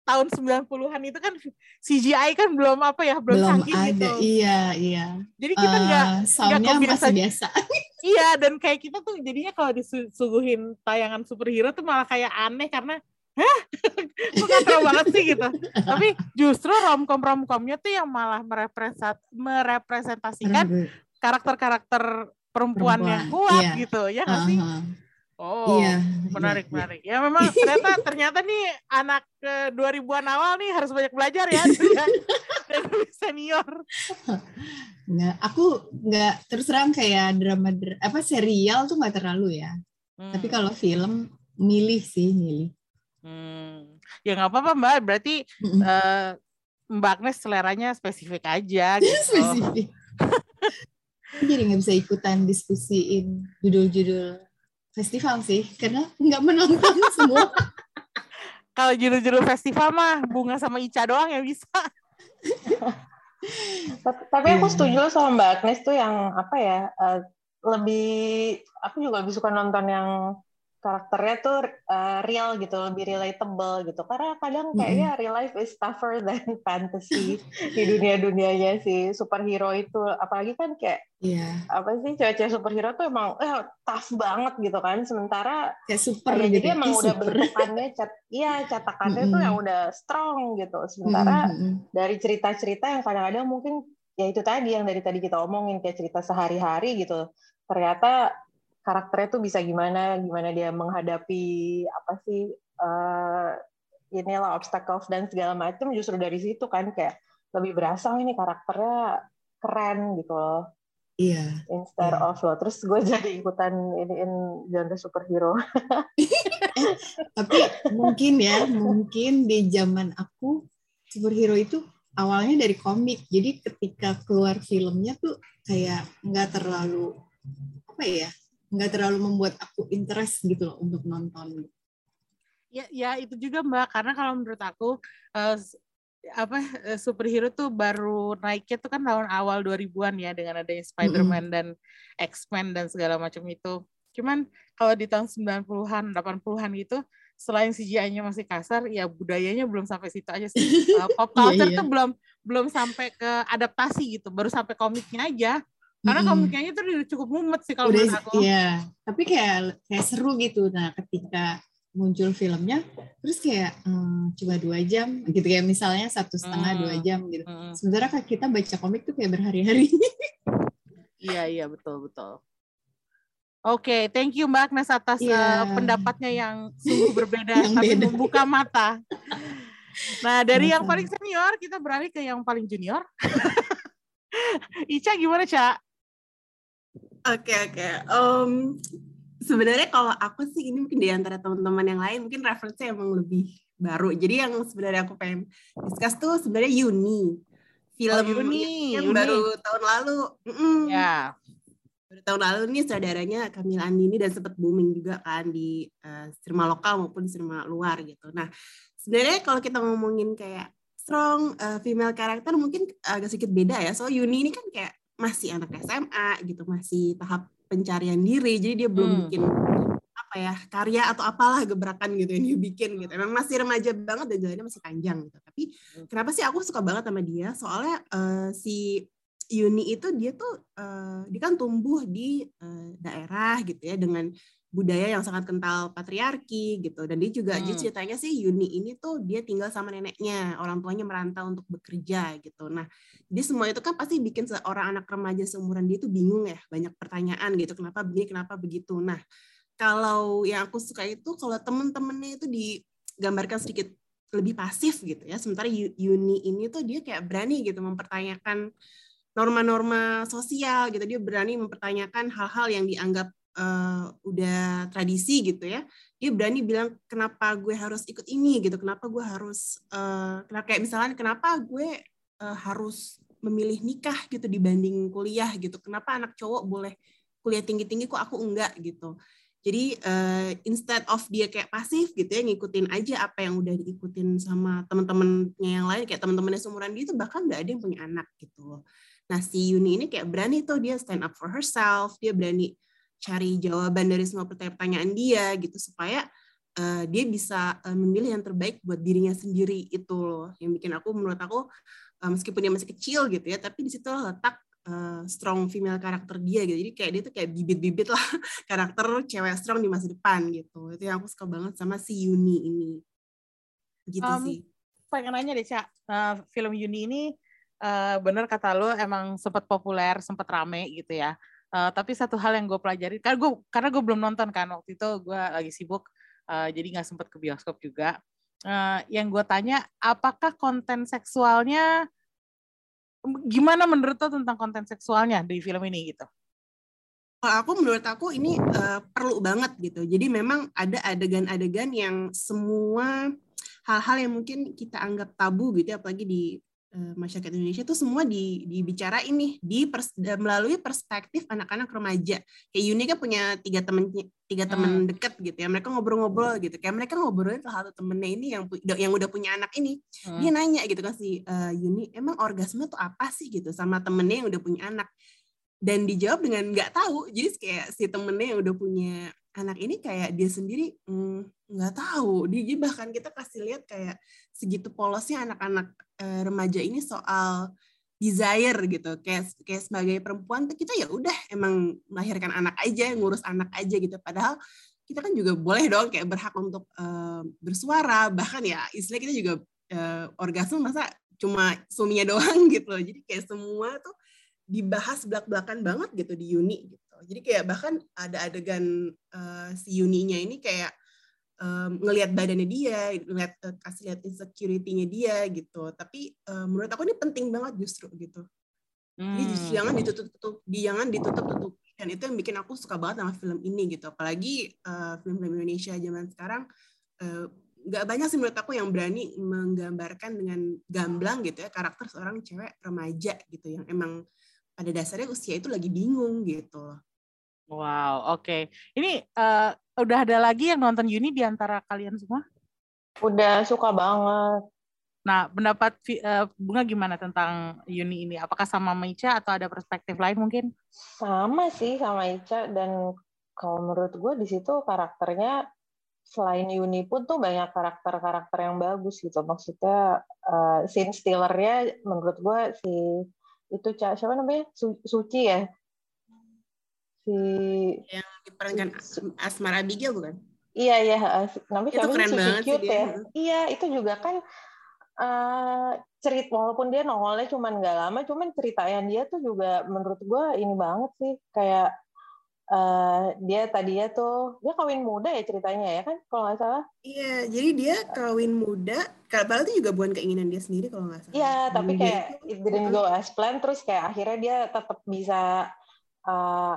tahun 90-an itu kan CGI kan belum apa ya belum, belum canggih ada, gitu. Iya, iya. Jadi kita nggak uh, nggak biasa biasa. *laughs* iya, dan kayak kita tuh jadinya kalau disuguhin tayangan superhero tuh malah kayak aneh karena hah *laughs* kok katro banget sih gitu. Tapi justru romcom romcomnya tuh yang malah merepresent merepresentasikan karakter-karakter perempuan, perempuan yang kuat iya. gitu ya nggak uh -huh. sih? Oh, iya, menarik, iya, menarik. Ya memang *laughs* ternyata ternyata nih anak ke 2000-an awal nih harus banyak belajar ya *laughs* dari senior. Enggak, aku nggak terus terang kayak drama apa serial tuh nggak terlalu ya. Hmm. Tapi kalau film milih sih, milih. Hmm. Ya nggak apa-apa Mbak, berarti hmm. uh, Mbak Agnes seleranya spesifik aja *laughs* gitu. spesifik. Jadi nggak bisa ikutan diskusiin judul-judul festival sih karena nggak menonton *laughs* semua. Kalau judul-judul festival mah bunga sama Ica doang yang bisa. Tapi aku setuju sama Mbak Agnes tuh yang apa ya uh, lebih aku juga lebih suka nonton yang karakternya tuh uh, real gitu, lebih relatable gitu. Karena kadang kayaknya real life is tougher than *laughs* fantasy di dunia-dunianya si superhero itu. Apalagi kan kayak Iya. apa sih cewek-cewek superhero tuh emang eh, tough banget gitu kan. Sementara Kayak super ya, gitu. jadi emang Ih, udah super. bentukannya cat, iya cetakannya tuh Mm-mm. yang udah strong gitu. Sementara Mm-mm, mm-mm. dari cerita-cerita yang kadang-kadang mungkin ya itu tadi yang dari tadi kita omongin kayak cerita sehari-hari gitu ternyata karakternya tuh bisa gimana gimana dia menghadapi apa sih eh inilah obstacles dan segala macam justru dari situ kan kayak lebih berasa "Oh, ini karakternya keren gitu loh Iya. instead Iya. of lo terus gue jadi ikutan iniin genre superhero *laughs* Tapi mungkin ya, mungkin di zaman aku superhero itu awalnya dari komik. Jadi ketika keluar filmnya tuh kayak nggak terlalu apa ya, nggak terlalu membuat aku interest gitu loh untuk nonton. Ya, ya itu juga Mbak, karena kalau menurut aku s- apa eh, superhero tuh baru naiknya tuh kan tahun awal 2000-an ya dengan adanya Spider-Man dan X-Men dan segala macam itu. Cuman kalau di tahun 90-an, 80-an gitu, selain CGI-nya masih kasar, ya budayanya belum sampai situ aja sih. Eh, *laughs* pop culture iya. tuh belum belum sampai ke adaptasi gitu, baru sampai komiknya aja. Karena Mm-mm. komiknya itu udah cukup mumet sih kalau menurut aku. iya. Tapi kayak kayak seru gitu. Nah, ketika muncul filmnya, terus kayak hmm, coba dua jam, gitu kayak misalnya satu setengah Hmm. dua jam gitu. Mm-mm. Sementara kita baca komik tuh kayak berhari-hari. *laughs* Iya iya betul betul. Oke, thank you Mbak Agnes atas Iya. eh, pendapatnya yang sungguh berbeda *laughs* Yang tapi beda. membuka mata. Nah dari yang paling senior kita beralih ke yang paling junior. *laughs* Ica gimana Ca? Oke oke. Em, sebenarnya kalau aku sih ini mungkin di antara teman-teman yang lain mungkin referensinya emang lebih baru. Jadi yang sebenarnya aku pengen discuss tuh sebenarnya Yuni. Film Oh, Yuni, yang Yuni. baru tahun lalu. Mm-mm. Ya. Baru tahun lalu nih saudaranya Kamila Andini dan sempat booming juga kan di sinema lokal maupun sinema luar gitu. Nah, sebenarnya kalau kita ngomongin kayak strong eh, female karakter mungkin agak sedikit beda ya. So Yuni ini kan kayak masih anak SMA gitu, masih tahap pencarian diri. Jadi dia belum Hmm. bikin apa ya karya atau apalah gebrakan gitu yang dia bikin gitu. Emang masih remaja banget dan jalannya masih panjang gitu. Tapi kenapa sih aku suka banget sama dia? Soalnya eh, si Yuni itu dia tuh eh, dia kan tumbuh di eh, daerah gitu ya dengan budaya yang sangat kental patriarki gitu. Dan dia juga Hmm. jadi ceritanya sih Yuni ini tuh dia tinggal sama neneknya orang tuanya merantau untuk bekerja gitu. Nah jadi semua itu kan pasti bikin seorang anak remaja seumuran dia tuh bingung ya banyak pertanyaan gitu kenapa begini kenapa begitu. Nah kalau yang aku suka itu kalau temen-temennya itu digambarkan sedikit lebih pasif gitu ya. Sementara Yu- Yuni ini tuh dia kayak berani gitu mempertanyakan norma-norma sosial gitu. Dia berani mempertanyakan hal-hal yang dianggap eh, udah tradisi gitu ya dia berani bilang kenapa gue harus ikut ini? gitu. Kenapa gue harus kenapa kayak misalnya kenapa gue eh, harus memilih nikah gitu dibanding kuliah? gitu. Kenapa anak cowok boleh kuliah tinggi-tinggi kok aku enggak? gitu. Jadi eh, instead of dia kayak pasif gitu ya ngikutin aja apa yang udah diikutin sama teman-temannya yang lain kayak teman-temannya seumuran dia itu bahkan nggak ada yang punya anak gitu loh. Nah, si Yuni ini kayak berani tuh dia stand up for herself, dia berani cari jawaban dari semua pertanyaan dia gitu supaya eh, dia bisa eh, memilih yang terbaik buat dirinya sendiri itu loh. Yang bikin aku menurut aku eh, meskipun dia masih kecil gitu ya, tapi di situ letak eh, strong female karakter dia gitu. Jadi kayak dia tuh kayak bibit-bibit lah *laughs* karakter cewek strong di masa depan gitu. Itu yang aku suka banget sama si Yuni ini. Gitu Um, sih. Pengen nanya deh Ca, Eh, film Yuni ini eh, bener kata lo emang sempat populer, sempat rame gitu ya. Eh, tapi satu hal yang gue pelajari, karena gue karena gue belum nonton kan waktu itu gue lagi sibuk, eh, jadi nggak sempat ke bioskop juga. Eh, yang gue tanya, apakah konten seksualnya gimana menurut lo tentang konten seksualnya di film ini gitu? Kalau aku menurut aku ini eh, perlu banget gitu. Jadi memang ada adegan-adegan yang semua hal-hal yang mungkin kita anggap tabu gitu, ya, apalagi di masyarakat Indonesia itu semua di, dibicarain nih di pers- melalui perspektif anak-anak remaja. Kayak Yuni kan punya tiga temen tiga temen deket gitu ya. Mereka ngobrol-ngobrol gitu. Kayak mereka ngobrolin salah satu temennya ini yang yang udah punya anak ini. Hmm. Dia nanya gitu kan si eh, Yuni, emang orgasme tuh apa sih gitu sama temennya yang udah punya anak? dan dijawab dengan nggak tahu jadi kayak si temennya yang udah punya anak ini kayak dia sendiri mm, nggak tahu. Dia bahkan kita kasih lihat kayak segitu polosnya anak-anak eh, remaja ini soal desire gitu. Kayak kayak sebagai perempuan tuh kita ya udah emang melahirkan anak aja ngurus anak aja gitu. Padahal kita kan juga boleh dong kayak berhak untuk eh, bersuara. Bahkan ya istilah kita juga eh, orgasme masa cuma suaminya *laughs* doang gitu jadi kayak semua tuh dibahas belak-belakan banget gitu di uni gitu jadi kayak bahkan ada adegan eh, si Yuninya ini kayak um, ngelihat badannya dia, ngelihat uh, kasih lihat insecurity-nya dia gitu. Tapi uh, menurut aku ini penting banget justru gitu. Jadi justru jangan ditutup-tutup, jangan ditutup-tutup. Dan itu yang bikin aku suka banget sama film ini gitu. Apalagi uh, film-film Indonesia zaman sekarang uh, nggak banyak sih menurut aku yang berani menggambarkan dengan gamblang gitu ya karakter seorang cewek remaja gitu yang emang pada dasarnya usia itu lagi bingung gitu. Wow, oke. Ini uh, udah ada lagi yang nonton Yuni di antara kalian semua? Udah suka banget. Nah, pendapat uh, Bunga gimana tentang Yuni ini? Apakah sama Ica atau ada perspektif lain mungkin? Sama sih sama Ica dan kalau menurut gue di situ karakternya selain Yuni pun tuh banyak karakter-karakter yang bagus gitu. Maksudnya uh, scene stealernya menurut gue si itu siapa namanya? Su Suci ya? Si yang diperankan Asmar Abigail bukan? Iya iya, tapi itu keren banget cute ya. Iya itu juga kan uh, cerit walaupun dia nongolnya cuman nggak lama, cuman ceritanya dia tuh juga menurut gue ini banget sih. Kayak uh, dia tadinya tuh dia kawin muda ya ceritanya ya kan kalau nggak salah. Iya, jadi dia kawin muda. Padahal itu juga bukan keinginan dia sendiri kalau nggak salah. Iya, tapi Dan kayak dia it didn't go as planned terus kayak akhirnya dia tetap bisa uh,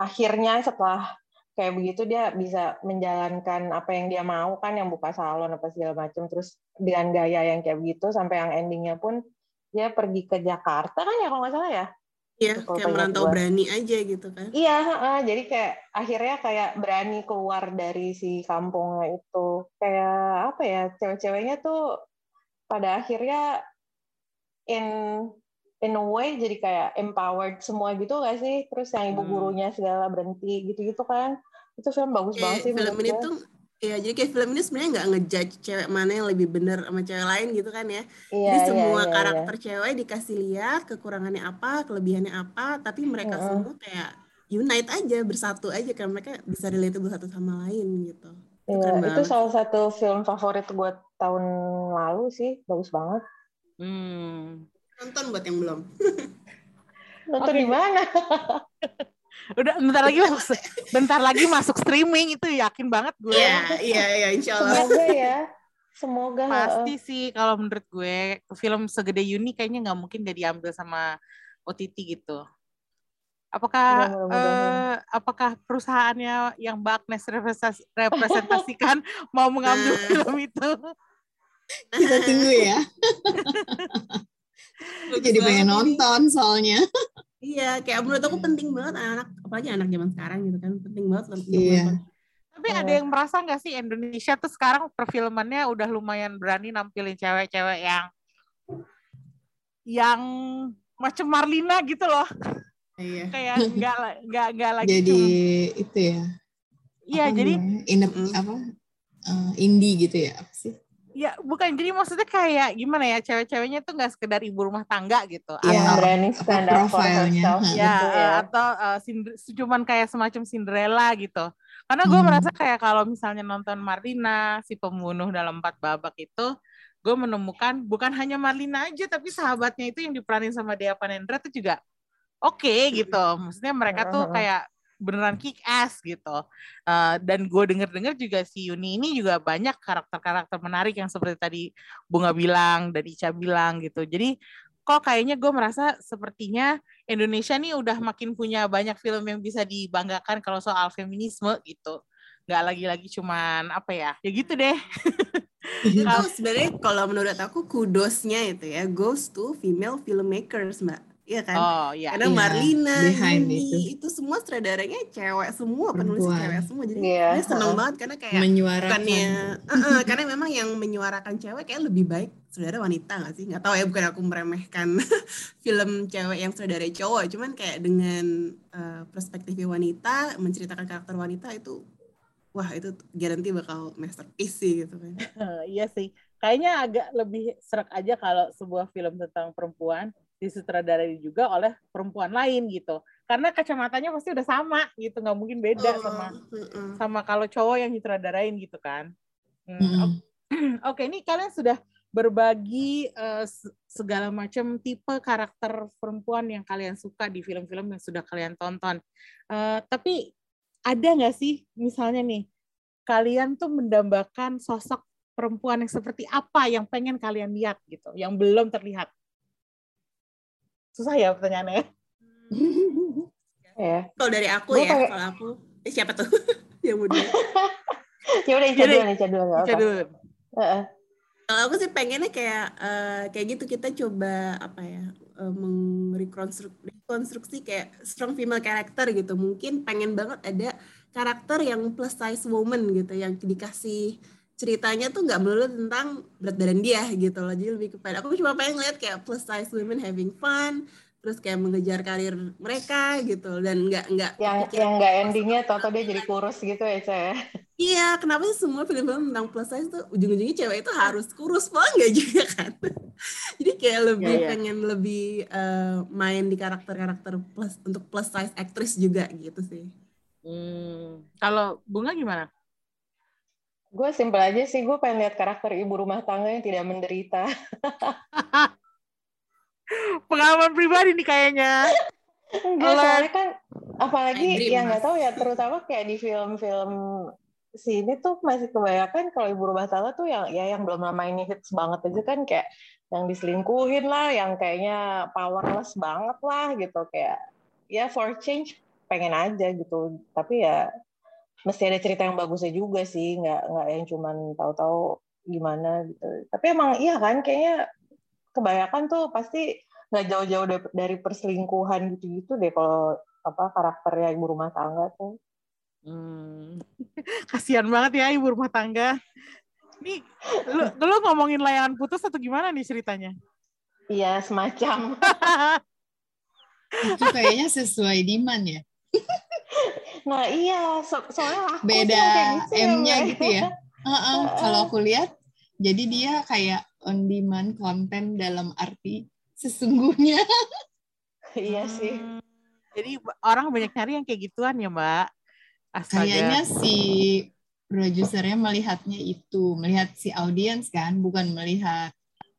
akhirnya setelah kayak begitu dia bisa menjalankan apa yang dia mau kan yang buka salon apa segala macam terus dengan gaya yang kayak begitu sampai yang endingnya pun dia pergi ke Jakarta kan ya kalau nggak salah ya Iya, Kalau kayak merantau buat- berani aja gitu kan. iya heeh. jadi kayak akhirnya kayak berani keluar dari si kampungnya itu kayak apa ya cewek-ceweknya tuh pada akhirnya in in a way jadi kayak empowered semua gitu gak sih terus yang ibu Hmm. gurunya segala berhenti gitu-gitu kan itu film bagus banget Kayak sih film ini gue. tuh ya jadi kayak film ini sebenarnya nggak ngejudge cewek mana yang lebih bener sama cewek lain gitu kan ya. iya, Jadi iya, semua iya, karakter cewek dikasih lihat kekurangannya apa, kelebihannya apa, tapi mereka Mm-mm. semua kayak unite aja, bersatu aja karena mereka bisa relatable satu sama lain gitu. iya. Itu Iya, itu banget. salah satu film favorit gue tahun lalu sih bagus banget Hmm. Nonton buat yang belum. nonton Oke. di mana *laughs* Udah bentar lagi masuk bentar lagi masuk streaming itu yakin banget gue. Iya, iya, iya, insya Allah. semoga ya semoga Pasti sih kalau menurut gue film segede Yuni kayaknya nggak mungkin gak diambil sama OTT gitu. Apakah eh, apakah perusahaannya yang Mbak Agnes representasi- representasikan *laughs* mau mengambil Nah. film itu? Kita tunggu ya. *laughs* Jadi pengen nonton soalnya. Iya, kayak menurut aku penting banget anak, apalagi anak zaman sekarang gitu kan, penting banget Iya. Tapi ada yang merasa nggak sih Indonesia tuh sekarang perfilmannya udah lumayan berani nampilin cewek-cewek yang yang macam Marlina gitu loh. Iya. *laughs* Kayak nggak nggak nggak lagi Jadi cuma- itu ya. Iya, apa jadi Mm. apa? eh, indie gitu ya apa sih? Ya bukan jadi maksudnya kayak gimana ya cewek-ceweknya tuh nggak sekedar ibu rumah tangga gitu. Yang Atau berani stand up for herself ya, gitu ya atau uh, cuman kayak semacam Cinderella gitu. Karena gue Hmm. merasa kayak kalau misalnya nonton Marlina, si pembunuh dalam empat babak itu, gue menemukan bukan hanya Marlina aja, tapi sahabatnya itu yang diperanin sama Dea Panendra tuh juga oke gitu. Maksudnya mereka tuh kayak beneran kick ass gitu. Uh, dan gue denger-dengar juga si Yuni ini juga banyak karakter-karakter menarik yang seperti tadi Bunga bilang dan Ica bilang gitu. Jadi kok kayaknya gue merasa sepertinya Indonesia nih udah makin punya banyak film yang bisa dibanggakan kalau soal feminisme gitu. Nggak lagi-lagi cuman apa ya, ya gitu deh. *laughs* Itu sebenarnya kalau menurut aku kudosnya itu ya goes to female filmmakers, Mbak. Iya kan? Oh iya. Karena Iya, Marlina, behind itu. itu. semua sutradaranya cewek semua, penulis cewek semua. Jadi Iya, dia seneng heeh. banget karena kayak Menyuarakan. bukannya uh-uh, karena memang yang menyuarakan cewek kayak lebih baik saudara wanita nggak sih nggak tahu ya bukan aku meremehkan *laughs* film cewek yang saudara cowok cuman kayak dengan uh, perspektif wanita menceritakan karakter wanita itu wah itu garanti bakal masterpiece sih gitu kan. *laughs* iya sih. Kayaknya agak lebih serak aja kalau sebuah film tentang perempuan disutradarai juga oleh perempuan lain gitu. Karena kacamatanya pasti udah sama gitu, nggak mungkin beda Oh, sama mm-mm. sama kalau cowok yang nyutradarain gitu kan. Hmm, ok- *clears throat* Oke, ini kalian sudah berbagi se- segala macam tipe karakter perempuan yang kalian suka di film-film yang sudah kalian tonton. Eh, tapi ada nggak sih misalnya nih kalian tuh mendambakan sosok perempuan yang seperti apa yang pengen kalian lihat gitu, yang belum terlihat? Susah ya pertanyaannya. Ya. *laughs* Kalau dari aku Gua ya, kayak- kalau aku eh, siapa tuh *laughs* yang *laughs* dulu? Ya udah Ica Jadi- dulu, Ica dulu Ica dulu. Kalau aku sih pengennya kayak eh, kayak gitu kita coba apa ya eh, mengrekonstruksi rekonstruksi kayak strong female character gitu. Mungkin pengen banget ada karakter yang plus size woman gitu yang dikasih ceritanya tuh nggak melulu tentang berat badan dia gitu loh. Jadi lebih kepada aku cuma pengen lihat kayak plus size women having fun terus kayak mengejar karir mereka gitu dan nggak nggak Yang yang nggak endingnya tau dia jadi kurus gitu ya, Ica ya. Iya, kenapa sih semua film-film tentang plus size tuh ujung-ujungnya cewek itu harus kurus malah nggak juga kan? *laughs* Jadi kayak lebih Iya, iya. pengen lebih eh, main di karakter-karakter plus untuk plus size aktris juga gitu sih. Hmm. Kalau bunga gimana? Gue simpel aja sih, gue pengen lihat karakter ibu rumah tangga yang tidak menderita. *laughs* Pengalaman pribadi nih kayaknya. Enggak, soalnya kan apalagi yang nggak Mas. tahu ya, terutama kayak di film-film sini tuh masih kebanyakan kalau ibu rumah tangga tuh yang ya yang belum lama ini hits banget aja kan kayak yang diselingkuhin lah, yang kayaknya powerless banget lah gitu kayak ya for change pengen aja gitu. Tapi ya mesti ada cerita yang bagusnya juga sih, nggak nggak yang cuman tahu-tahu gimana gitu. Tapi emang iya kan kayaknya kebanyakan tuh pasti nggak jauh-jauh dari, perselingkuhan gitu-gitu deh kalau apa karakternya ibu rumah tangga tuh. Hmm. *laughs* Kasihan banget ya ibu rumah tangga. Nih, lu, *laughs* lu ngomongin layangan putus atau gimana nih ceritanya? Iya semacam. *laughs* Itu kayaknya sesuai demand ya. Nah iya so- soalnya aku Beda gitu ya, M-nya gitu ya. Heeh, *laughs* Kalau aku lihat, jadi dia kayak on demand konten dalam arti sesungguhnya. *laughs* iya sih. Hmm. Jadi orang banyak nyari yang kayak gituan ya mbak. Astaga. Kayaknya si produsernya melihatnya itu, melihat si audiens kan, bukan melihat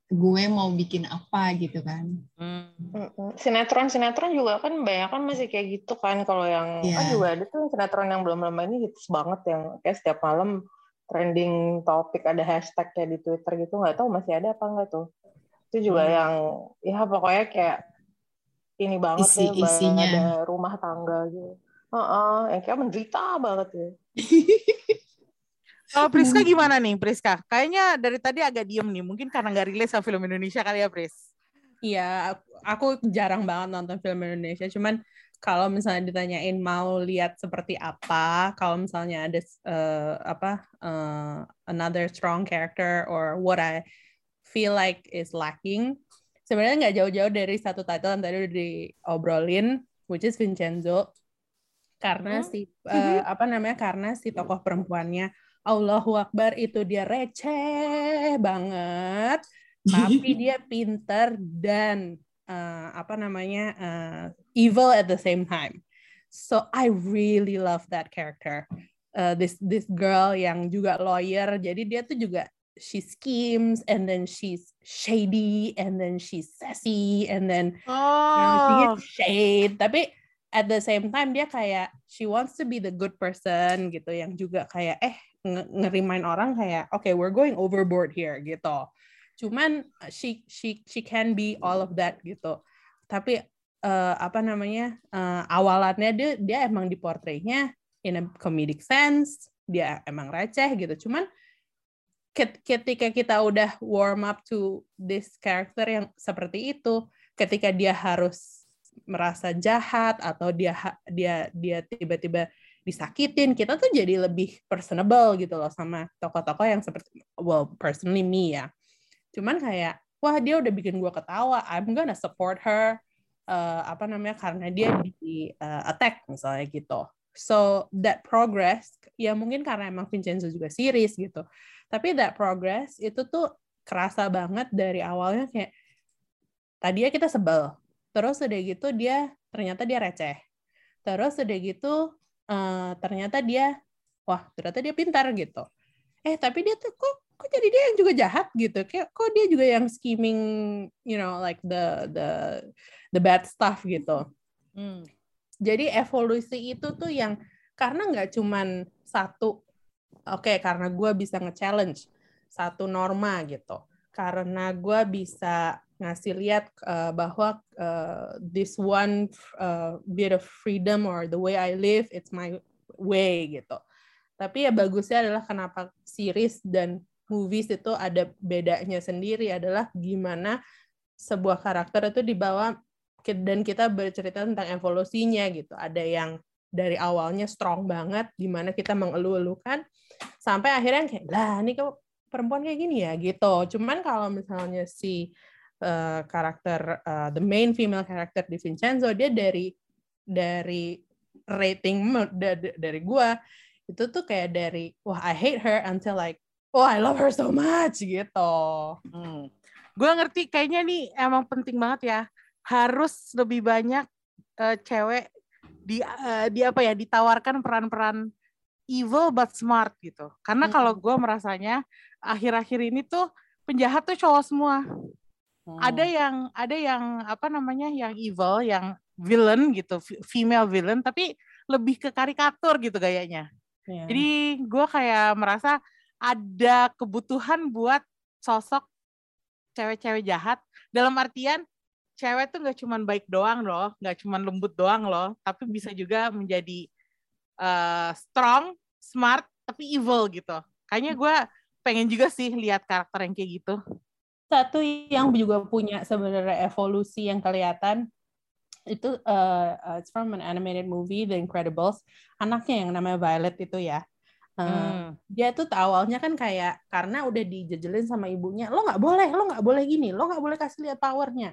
gue mau bikin apa gitu kan. Hmm. Sinetron-sinetron juga kan banyak kan masih kayak gitu kan kalau yang Iya. kan juga ada tuh sinetron yang belum lama ini hits banget yang kayak setiap malam trending topik ada hashtagnya di Twitter gitu nggak tahu masih ada apa enggak tuh itu juga Hmm. yang ya pokoknya kayak ini banget Isi- deh banyak isinya. ada rumah tangga gitu Heeh, yang kayak menderita banget ya *laughs* Kalau Priska gimana nih Priska? Kayaknya dari tadi agak diem nih. Mungkin karena nggak relate sama film Indonesia kali ya Pris. Iya, aku jarang banget nonton film Indonesia. Cuman kalau misalnya ditanyain mau lihat seperti apa, kalau misalnya ada eh, apa eh, another strong character or what I feel like is lacking, sebenarnya nggak jauh-jauh dari satu title yang tadi udah diobrolin, which is Vincenzo. Karena Hmm. si eh, apa namanya? Karena si tokoh perempuannya Allahu Akbar itu dia receh banget tapi *laughs* dia pinter dan uh, apa namanya uh, evil at the same time. So I really love that character. Uh, this this girl yang juga lawyer, jadi dia tuh juga she schemes and then she's shady and then she's sassy and then you know, she Oh, shade. Tapi at the same time dia kayak she wants to be the good person gitu yang juga kayak eh ngerimain orang kayak okay we're going overboard here gitu. Cuman uh, she she she can be all of that gitu. Tapi eh, apa namanya eh, awalannya dia dia emang diportraynya in a comedic sense dia emang receh gitu. Cuman ket- ketika kita udah warm up to this character yang seperti itu ketika dia harus merasa jahat atau dia dia dia tiba-tiba disakitin kita tuh jadi lebih personable gitu loh sama tokoh-tokoh yang seperti well personally me ya cuman kayak wah dia udah bikin gua ketawa I'm gonna support her eh, apa namanya karena dia di eh, attack misalnya gitu So that progress ya mungkin karena emang Vincenzo juga series gitu. Tapi that progress itu tuh kerasa banget dari awalnya kayak tadi ya kita sebel. Terus udah gitu dia ternyata dia receh. Terus udah gitu uh, ternyata dia wah ternyata dia pintar gitu. Eh tapi dia tuh kok kok jadi dia yang juga jahat gitu. Kayak kok dia juga yang scheming you know like the the the bad stuff gitu. Hmm jadi evolusi itu tuh yang karena nggak cuman satu oke okay, karena gue bisa nge-challenge satu norma gitu karena gue bisa ngasih lihat uh, bahwa uh, this one uh, bit of freedom or the way I live it's my way gitu tapi ya bagusnya adalah kenapa series dan movies itu ada bedanya sendiri adalah gimana sebuah karakter itu dibawa dan kita bercerita tentang evolusinya gitu. Ada yang dari awalnya strong banget, di mana kita mengeluh-elukan, sampai akhirnya kayak, lah ini kok perempuan kayak gini ya gitu. Cuman kalau misalnya si uh, karakter uh, the main female character di Vincenzo dia dari dari rating dari, dari gua itu tuh kayak dari wah I hate her until like oh I love her so much gitu. Hmm. Gue ngerti kayaknya nih emang penting banget ya harus lebih banyak uh, cewek di uh, di apa ya ditawarkan peran-peran evil but smart gitu. Karena hmm. kalau gue merasanya akhir-akhir ini tuh penjahat tuh cowok semua. Hmm. Ada yang ada yang apa namanya yang evil, yang villain gitu, female villain, tapi lebih ke karikatur gitu gayanya. Yeah. Jadi gue kayak merasa ada kebutuhan buat sosok cewek-cewek jahat dalam artian cewek tuh nggak cuman baik doang loh, nggak cuman lembut doang loh, tapi bisa juga menjadi uh, strong, smart, tapi evil gitu. Kayaknya gue pengen juga sih lihat karakter yang kayak gitu. Satu yang juga punya sebenarnya evolusi yang kelihatan itu uh, it's from an animated movie The Incredibles. Anaknya yang namanya Violet itu ya. Uh, hmm. Dia tuh awalnya kan kayak karena udah dijejelin sama ibunya, lo nggak boleh, lo nggak boleh gini, lo nggak boleh kasih lihat powernya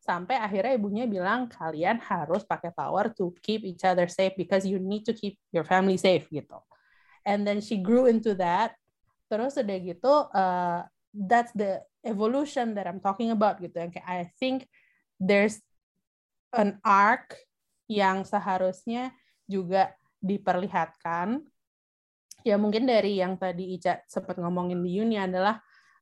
sampai akhirnya ibunya bilang kalian harus pakai power to keep each other safe because you need to keep your family safe gitu. And then she grew into that. Terus udah gitu, uh, that's the evolution that I'm talking about gitu. Yang kayak I think there's an arc yang seharusnya juga diperlihatkan. Ya mungkin dari yang tadi Ica sempat ngomongin di Uni adalah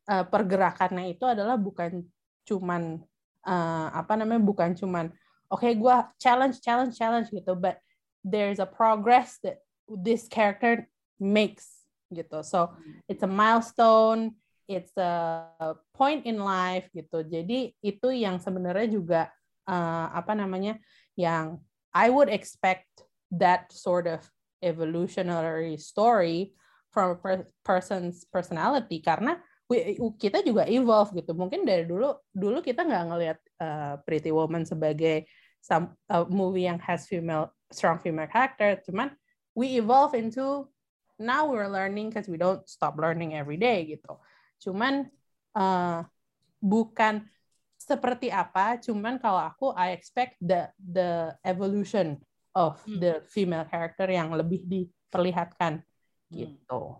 uh, pergerakannya itu adalah bukan cuman uh, apa namanya bukan cuman oke okay, gue challenge challenge challenge gitu but there's a progress that this character makes gitu so it's a milestone it's a point in life gitu jadi itu yang sebenarnya juga uh, apa namanya yang I would expect that sort of evolutionary story from a person's personality karena we, kita juga evolve gitu. Mungkin dari dulu dulu kita nggak ngelihat uh, Pretty Woman sebagai some uh, movie yang has female strong female character, cuman we evolve into now we're learning because we don't stop learning every day gitu. Cuman uh, bukan seperti apa, cuman kalau aku I expect the the evolution of hmm. the female character yang lebih diperlihatkan hmm. gitu.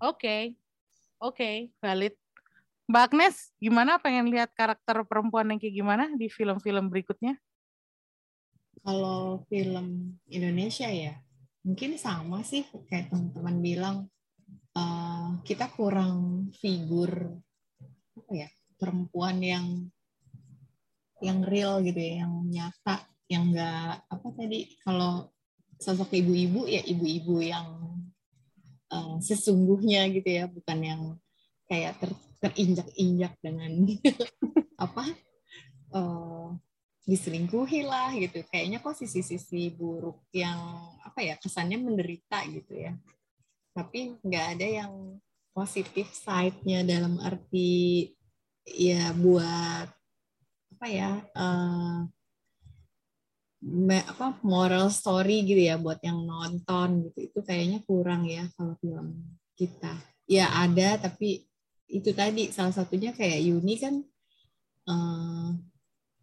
Oke. Okay. Oke, okay, valid. Mbak Agnes, gimana pengen lihat karakter perempuan yang kayak gimana di film-film berikutnya? Kalau film Indonesia ya, mungkin sama sih kayak teman-teman bilang uh, kita kurang figur apa ya perempuan yang yang real gitu ya, yang nyata, yang enggak apa tadi kalau sosok ibu-ibu ya ibu-ibu yang uh, sesungguhnya gitu ya bukan yang kayak ter, terinjak-injak dengan *laughs* apa uh, diselingkuhi lah gitu. Kayaknya kok sisi-sisi buruk yang apa ya kesannya menderita gitu ya tapi nggak ada yang positif side-nya dalam arti ya buat apa ya uh, me, apa moral story gitu ya buat yang nonton gitu. Itu kayaknya kurang ya kalau film kita. Ya ada tapi itu tadi salah satunya kayak Yuni kan uh,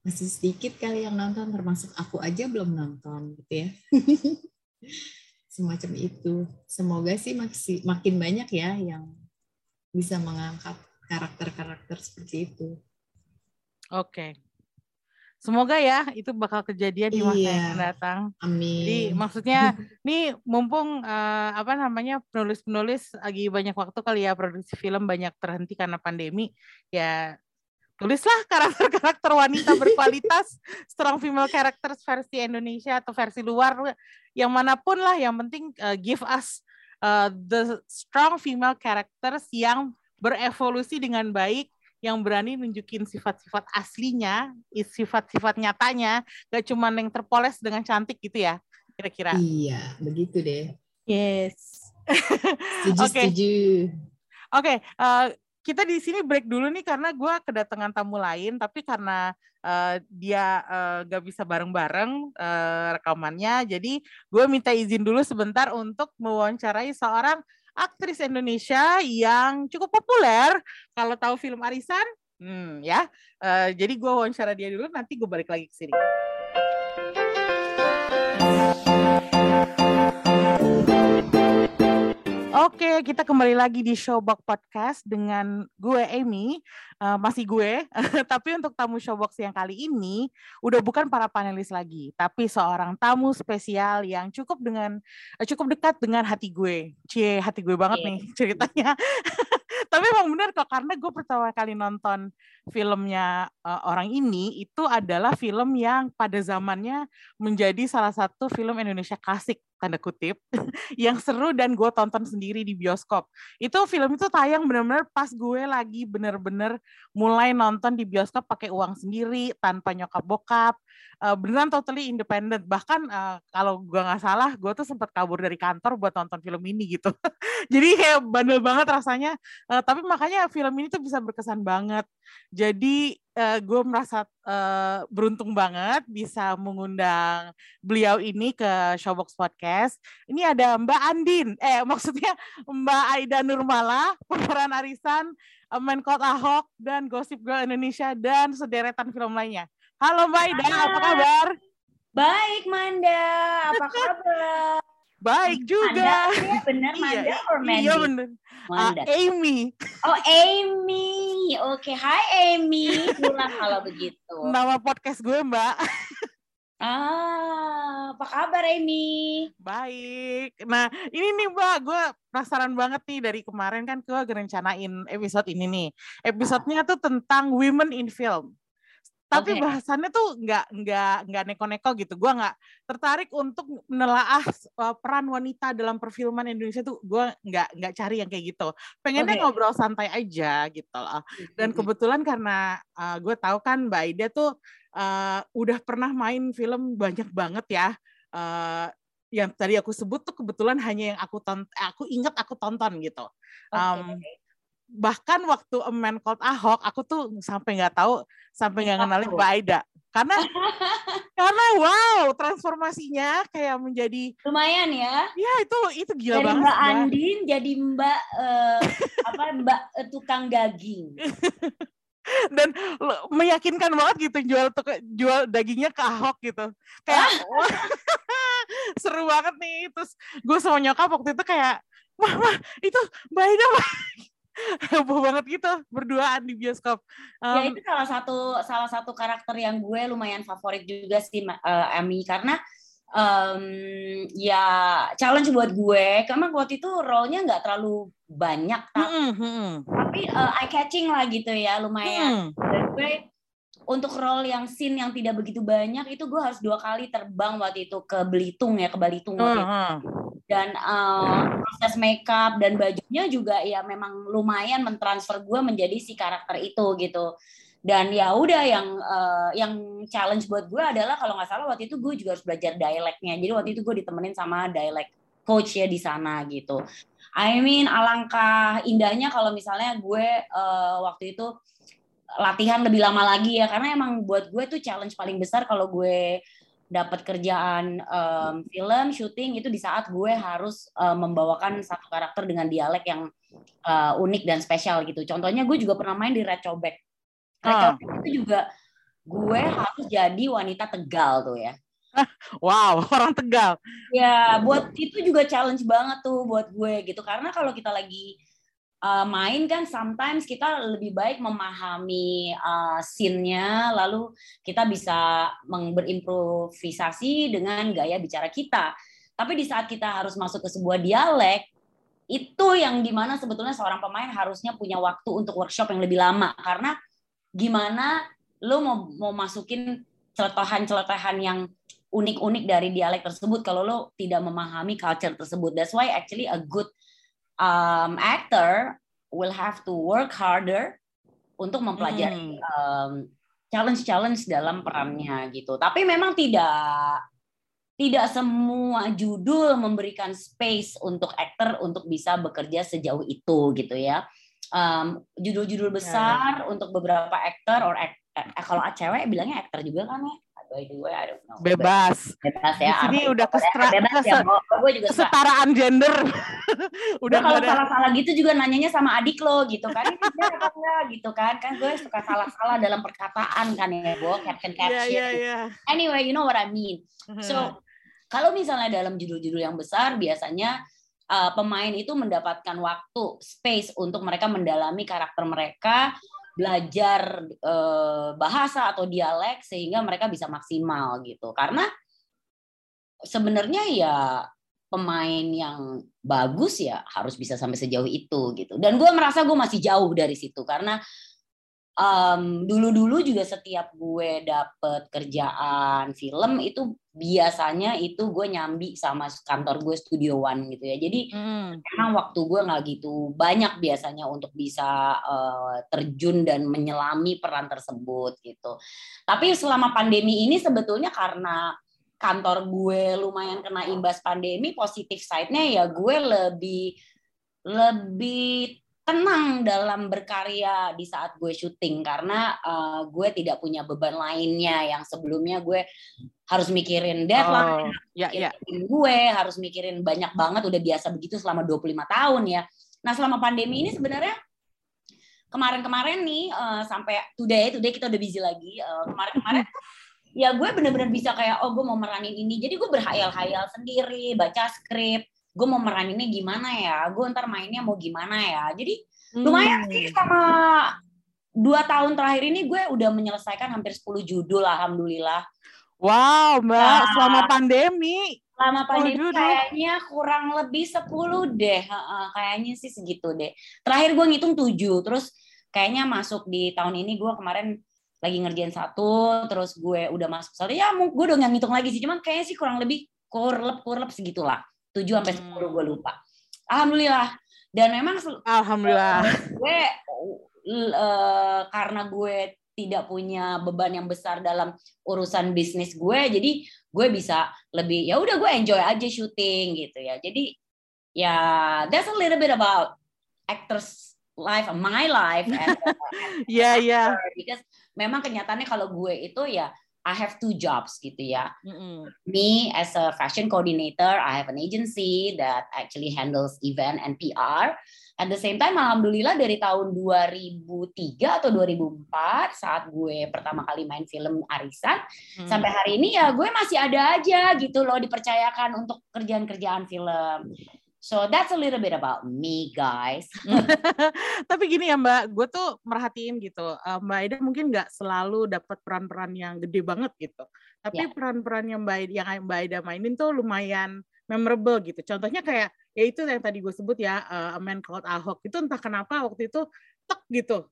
masih sedikit kali yang nonton termasuk aku aja belum nonton gitu ya *laughs* semacam itu. Semoga sih maksi- makin banyak ya yang bisa mengangkat karakter-karakter seperti itu. Oke. Semoga ya itu bakal kejadian di masa yang Iya. akan datang. Jadi Amin. maksudnya *laughs* nih mumpung eh, apa namanya penulis-penulis lagi banyak waktu kali ya produksi film banyak terhenti karena pandemi ya tulislah karakter-karakter wanita berkualitas *laughs* strong female characters versi Indonesia atau versi luar yang mana pun lah yang penting eh, give us eh, the strong female characters yang berevolusi dengan baik yang berani nunjukin sifat-sifat aslinya, sifat-sifat nyatanya, gak cuma yang terpoles dengan cantik gitu ya, kira-kira. Iya, begitu deh. Yes. *laughs* Setuju, Oke. setuju. Oke, eh, kita di sini break dulu nih karena gue kedatangan tamu lain, tapi karena eh, dia eh, gak bisa bareng-bareng eh, rekamannya, jadi gue minta izin dulu sebentar untuk mewawancarai seorang aktris Indonesia yang cukup populer. Kalau tahu film Arisan, hmm, ya. Eh, jadi gue wawancara dia dulu, nanti gue balik lagi ke sini. Oke, kita kembali lagi di Showbox Podcast dengan gue Amy, Eh, masih gue. *laughs* tapi untuk tamu Showbox yang kali ini udah bukan para panelis lagi, tapi seorang tamu spesial yang cukup dengan eh, cukup dekat dengan hati gue. Cie, hati gue banget Cie. nih *laughs* ceritanya. *laughs* tapi emang bener kok karena gue pertama kali nonton filmnya eh, orang ini itu adalah film yang pada zamannya menjadi salah satu film Indonesia klasik tanda kutip *laughs* yang seru dan gue tonton sendiri di bioskop. Itu film itu tayang bener-bener pas gue lagi bener-bener mulai nonton di bioskop pakai uang sendiri tanpa nyokap bokap. Eh, beneran totally independent. Bahkan eh, kalau gue nggak salah, gue tuh sempat kabur dari kantor buat nonton film ini gitu. *laughs* Jadi kayak bandel banget rasanya. Eh, tapi makanya film ini tuh bisa berkesan banget. Jadi eh, gue merasa eh, beruntung banget bisa mengundang beliau ini ke Showbox Podcast. Ini ada Mbak Andin, eh *laughs* maksudnya Mbak Aida Nurmala, pemeran Arisan, Menkot Ahok, dan Gossip Girl Indonesia, dan sederetan film lainnya. Halo Mbak Aida, apa kabar? Baik, Manda. Apa kabar? Baik juga. Manda, ya benar Iya, Manda or Mandy? Iya bener. Ah, Manda. Amy, Oh, Amy. Oke, hai Amy. Pulang kalau *laughs* begitu. nama podcast gue Mbak. Ah, apa kabar Amy? Baik. Nah, ini nih Mbak, gue penasaran banget nih dari kemarin kan gue rencanain episode ini nih. Episodenya tuh tentang women in film. Tapi Oke. bahasannya tuh nggak nggak nggak neko-neko gitu. Gue nggak tertarik untuk menelaah uh, peran wanita dalam perfilman Indonesia tuh gue nggak nggak cari yang kayak gitu. Pengennya Oke. ngobrol santai aja gitu loh. Dan kebetulan karena uh, gue tahu kan Mbak Aida tuh uh, udah pernah main film banyak banget ya. Uh, yang tadi aku sebut tuh kebetulan hanya yang aku tonton, aku ingat aku tonton gitu. Oke. Um, bahkan waktu A Man Called Ahok, aku tuh sampai nggak tahu, sampai nggak kenalin. Mbak Aida. Karena *laughs* karena wow transformasinya kayak menjadi Lumayan ya. ya itu itu gila Dari banget. Mbak Mbak. Andin jadi Mbak eh, *laughs* apa Mbak eh, tukang daging. *laughs* dan meyakinkan banget gitu jual jual dagingnya ke Ahok gitu kayak wah, seru banget nih terus gue sama nyokap waktu itu kayak mah mah itu Mbak Ida Mbak." *laughs* heboh banget gitu berduaan di bioskop. Ya Em, itu salah satu salah satu karakter yang gue lumayan favorit juga sih eh, Ami. Karena em, ya challenge buat gue karena waktu itu role-nya nggak terlalu banyak tapi, mm-mm, mm-mm, tapi eye catching lah gitu ya lumayan. Mm-mm. dan gue untuk role yang scene yang tidak begitu banyak itu gue harus dua kali terbang waktu itu ke Belitung ya ke Belitung waktu itu. Heeh. Dan uh, proses makeup dan bajunya juga ya memang lumayan mentransfer gue menjadi si karakter itu gitu. Dan ya udah yang uh, yang challenge buat gue adalah kalau nggak salah waktu itu gue juga harus belajar dialeknya. Jadi waktu itu gue ditemenin sama dialek coach ya di sana gitu. I mean alangkah indahnya kalau misalnya gue uh, waktu itu latihan lebih lama lagi ya. Karena emang buat gue tuh challenge paling besar kalau gue dapat kerjaan em, film syuting itu di saat gue harus em, membawakan satu karakter dengan dialek yang eh, unik dan spesial gitu. Contohnya gue juga pernah main di Red Cobek. Red Ah. Cobek itu juga gue harus jadi wanita Tegal tuh ya. Wow, *laughs* orang Tegal. Ya, buat itu juga challenge banget tuh buat gue gitu. Karena kalau kita lagi uh, main kan sometimes kita lebih baik memahami uh, scene-nya lalu kita bisa berimprovisasi dengan gaya bicara kita. Tapi di saat kita harus masuk ke sebuah dialek, itu yang di mana sebetulnya seorang pemain harusnya punya waktu untuk workshop yang lebih lama karena gimana lo mau mau masukin celetahan-celetahan yang unik-unik dari dialek tersebut kalau lo tidak memahami culture tersebut. That's why actually a good um, actor will have to work harder untuk mempelajari um, challenge-challenge dalam perannya gitu. Tapi memang tidak tidak semua judul memberikan space untuk aktor untuk bisa bekerja sejauh itu gitu ya. Um, judul-judul besar untuk beberapa aktor or act, eh, kalau cewek bilangnya aktor juga kan ya. By the way, I don't know. Bebas. Bebas Di ya. sini apa udah kestra- bebas ya. Gue juga. Kesetaraan gender. *laughs* Udah kalau nggak ada. salah-salah gitu juga nanyanya sama adik lo gitu kan. Ini apa enggak gitu kan. Kan gue suka salah-salah dalam perkataan kan ya, Bo. Caption Iya, caption. iya, iya. Anyway, you know what I mean. So, kalau misalnya dalam judul-judul yang besar, biasanya uh, pemain itu mendapatkan waktu, space untuk mereka mendalami karakter mereka, belajar uh, bahasa atau dialek sehingga mereka bisa maksimal gitu. Karena sebenarnya ya pemain yang bagus ya harus bisa sampai sejauh itu gitu. Dan gue merasa gue masih jauh dari situ karena um, dulu-dulu juga setiap gue dapet kerjaan film itu biasanya itu gue nyambi sama kantor gue Studio One gitu ya. Jadi Hmm. memang waktu gue nggak gitu banyak biasanya untuk bisa uh, terjun dan menyelami peran tersebut gitu. Tapi selama pandemi ini sebetulnya karena kantor gue lumayan kena imbas pandemi, positif side-nya ya gue lebih lebih tenang dalam berkarya di saat gue syuting karena uh, gue tidak punya beban lainnya yang sebelumnya gue harus mikirin deadline, Oh, ya, ya. mikirin gue harus mikirin banyak banget udah biasa begitu selama 25 tahun ya. Nah, selama pandemi ini sebenarnya kemarin-kemarin nih eh, sampai today today kita udah busy lagi. Eh, kemarin-kemarin ya gue bener-bener bisa kayak oh gue mau meranin ini. Jadi gue berhayal-hayal sendiri, baca skrip, gue mau meraninnya gimana ya, gue ntar mainnya mau gimana ya. Jadi lumayan sih sama dua tahun terakhir ini gue udah menyelesaikan hampir 10 judul alhamdulillah. Wow, Mbak, Nah. selama pandemi. Selama 10 pandemi judul. kayaknya kurang lebih 10 deh. Kayaknya sih segitu deh. Terakhir gue ngitung 7, terus kayaknya masuk di tahun ini gue kemarin lagi ngerjain satu, terus gue udah masuk satu. Ya gue udah nggak ngitung lagi sih, cuman kayaknya sih kurang lebih kurlep kurlep segitulah. 7 sampai 10 gue lupa. Alhamdulillah. Dan memang Alhamdulillah. gue eh, karena gue tidak punya beban yang besar dalam urusan bisnis gue jadi gue bisa lebih ya udah gue enjoy aja syuting gitu ya jadi ya that's a little bit about actors life my life and *laughs* Iya, iya. because memang kenyataannya kalau gue itu ya I have two jobs gitu ya Mm-mm. me as a fashion coordinator, I have an agency that actually handles event and PR. At the same time, alhamdulillah dari tahun 2003 atau 2004 saat gue pertama kali main film Arisan Hmm. sampai hari ini ya gue masih ada aja gitu loh dipercayakan untuk kerjaan-kerjaan film. So that's a little bit about me, guys. *laughs* Tapi gini ya Mbak, gue tuh merhatiin gitu. eh, Mbak Aida mungkin nggak selalu dapat peran-peran yang gede banget gitu. Tapi Ya. peran-peran yang Mbak Aida, yang Mbak Aida mainin tuh lumayan memorable gitu. Contohnya kayak ya itu yang tadi gue sebut ya, eh, A Man Called Ahok. Itu entah kenapa waktu itu tek gitu.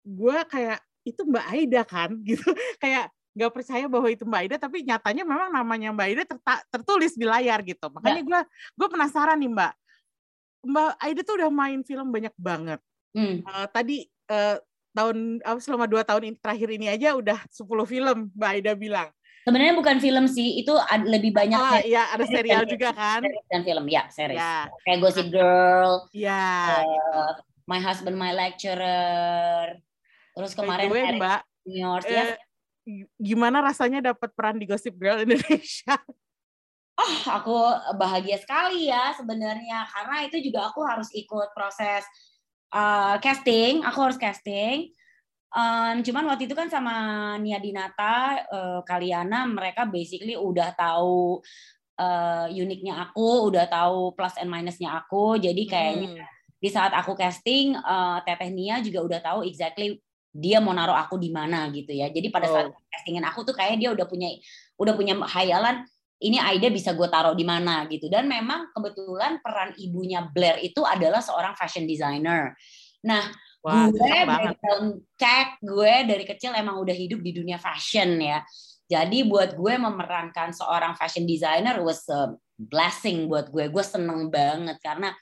Gue kayak itu Mbak Aida kan *laughs* gitu. Kayak nggak percaya bahwa itu Mbak Aida, tapi nyatanya memang namanya Mbak Aida terta- tertulis di layar gitu. Makanya gue gue penasaran nih Mbak. Mbak Aida tuh udah main film banyak banget. Hmm. Eh, tadi eh, tahun apa, selama dua tahun ini, terakhir ini aja udah 10 film Mbak Aida bilang. Sebenarnya bukan film sih, itu ad- lebih banyak Oh series iya ada serial juga kan? dan film ya, series. Ya, Kayak Gossip Girl, ya. eh, My Husband, My Lecturer. Terus By kemarin the way, Eric Mbak, Seniors. eh, ya, g- gimana rasanya dapat peran di Gossip Girl Indonesia? oh, *laughs* aku bahagia sekali ya sebenarnya karena itu juga aku harus ikut proses uh, casting. Aku harus casting. Um, cuman waktu itu kan sama Nia Dinata, uh, Kaliana, mereka basically udah tahu uh, uniknya aku, udah tahu plus and minusnya aku. Jadi kayaknya Hmm. di saat aku casting, uh, Teteh Nia juga udah tahu exactly dia mau naruh aku di mana gitu ya. Jadi pada saat Oh. castingin aku tuh kayak dia udah punya udah punya hayalan ini Aida bisa gue taruh di mana gitu. Dan memang kebetulan peran ibunya Blair itu adalah seorang fashion designer. Nah, Wah, gue background tech gue dari kecil emang udah hidup di dunia fashion ya. Jadi buat gue memerankan seorang fashion designer was a blessing buat gue. Gue seneng banget karena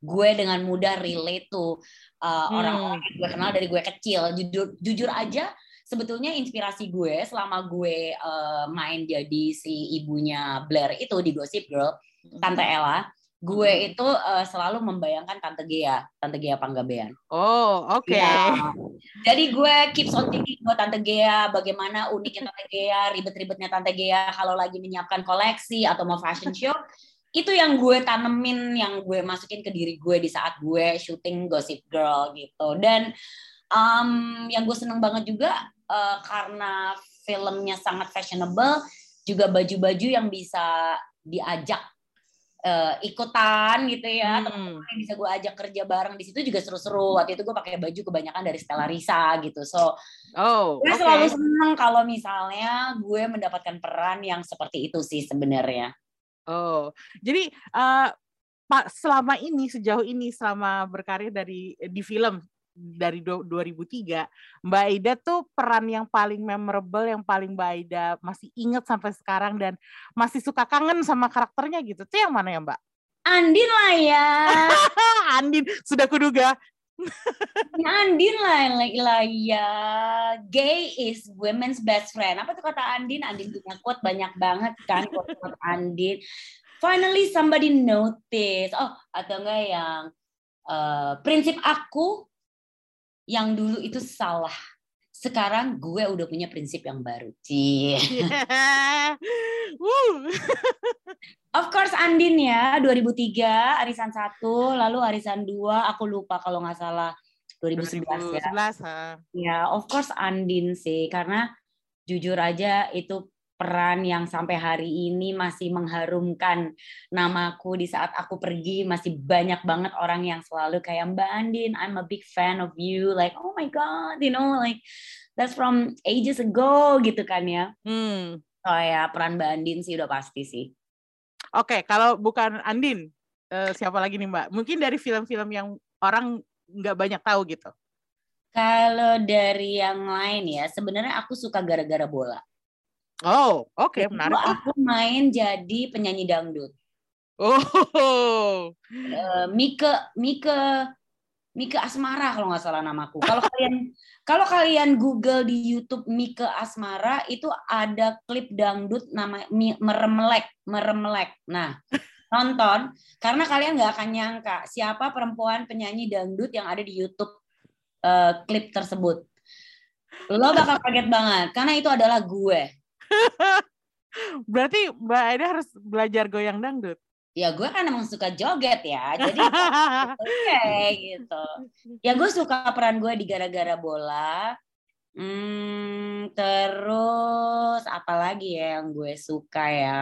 gue dengan mudah relate tuh uh, Hmm. orang-orang yang gue kenal dari gue kecil. Jujur, jujur aja sebetulnya inspirasi gue selama gue uh, main jadi si ibunya Blair itu di Gossip Girl, Tante Ella, gue itu uh, selalu membayangkan Tante Gea, Tante Gea Panggabean. Oh, oke. Ya. Jadi gue keeps on thinking buat Tante Gea, bagaimana uniknya Tante Gea, ribet-ribetnya Tante Gea kalau lagi menyiapkan koleksi atau mau fashion show. Itu yang gue tanemin, yang gue masukin ke diri gue di saat gue syuting Gossip Girl gitu. Dan um, yang gue seneng banget juga uh, karena filmnya sangat fashionable, juga baju-baju yang bisa diajak uh, ikutan gitu ya. Hmm. yang bisa gue ajak kerja bareng di situ juga seru-seru. Waktu itu gue pakai baju kebanyakan dari Stella Risa gitu. So Oh, gue oke. selalu seneng kalau misalnya gue mendapatkan peran yang seperti itu sih sebenarnya. Oh, jadi eh, Pak selama ini sejauh ini selama berkarir dari di film dari du- 2003, Mbak Aida tuh peran yang paling memorable, yang paling Mbak Aida masih ingat sampai sekarang dan masih suka kangen sama karakternya gitu. Itu yang mana ya Mbak? Andin lah ya, *laughs* Andin, sudah kuduga. Andin lah, lah, lah ya. Gay is women's best friend. Apa tuh kata Andin? Andin punya quote banyak banget kan quote *laughs* Andin. Finally somebody notice. Oh, atau enggak yang eh, prinsip aku yang dulu itu salah. Sekarang gue udah punya prinsip yang baru. *laughs* Cie. Wuh. *laughs* Of course Andin ya, 2003 arisan 1, lalu arisan 2 aku lupa kalau nggak salah 2011 ya. 2011, ha. Ya, of course Andin sih karena jujur aja itu peran yang sampai hari ini masih mengharumkan namaku di saat aku pergi masih banyak banget orang yang selalu kayak Mbak Andin I'm a big fan of you like oh my god you know like that's from ages ago gitu kan ya Hmm. oh ya peran Mbak Andin sih udah pasti sih Oke, kalau bukan Andin, eh, siapa lagi nih Mbak? Mungkin dari film-film yang orang nggak banyak tahu gitu. Kalau dari yang lain ya, sebenarnya aku suka gara-gara bola. Oh, oke, Itu menarik. aku main jadi penyanyi dangdut. Oh, Eh, Mike Mike Mike Asmara kalau nggak salah namaku. Kalau kalian kalau kalian Google di YouTube Mike Asmara itu ada klip dangdut nama meremelek meremelek. Nah nonton karena kalian nggak akan nyangka siapa perempuan penyanyi dangdut yang ada di YouTube eh, klip tersebut. Lo bakal kaget banget karena itu adalah gue. *laughs* berarti Mbak Aida harus belajar goyang dangdut. Ya gue kan emang suka joget ya. Jadi *laughs* oke gitu. Ya gue suka peran gue di gara-gara bola. Hmm, terus apa lagi ya yang gue suka ya?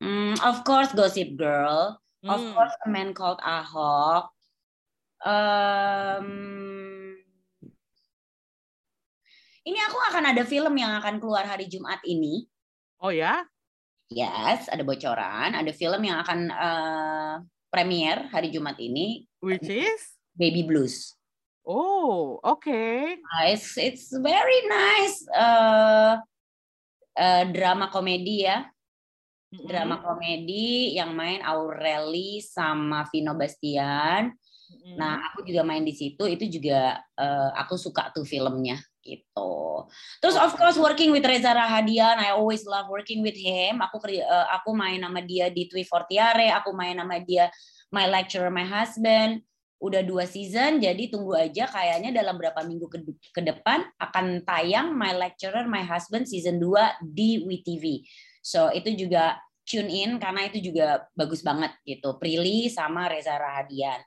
Hmm, of course Gossip Girl. Of Hmm. course A Man Called Ahok. Um, ini aku akan ada film yang akan keluar hari Jumat ini. Oh ya? Yes, ada bocoran. Ada film yang akan eh, premier hari Jumat ini, Which is? Baby Blues. Oh, oke. Uh, it's it's very nice uh, uh, drama komedi ya, drama komedi yang main Aureli sama Vino Bastian. Nah, aku juga main di situ. Itu juga eh, aku suka tuh filmnya gitu. Terus of course working with Reza Rahadian, I always love working with him. Aku eh, aku main sama dia di Twi Fortiare, aku main sama dia My Lecturer, My Husband. Udah dua season, jadi tunggu aja kayaknya dalam berapa minggu ke, ke depan akan tayang My Lecturer, My Husband season 2 di WeTV. So itu juga tune in karena itu juga bagus banget gitu. Prilly sama Reza Rahadian.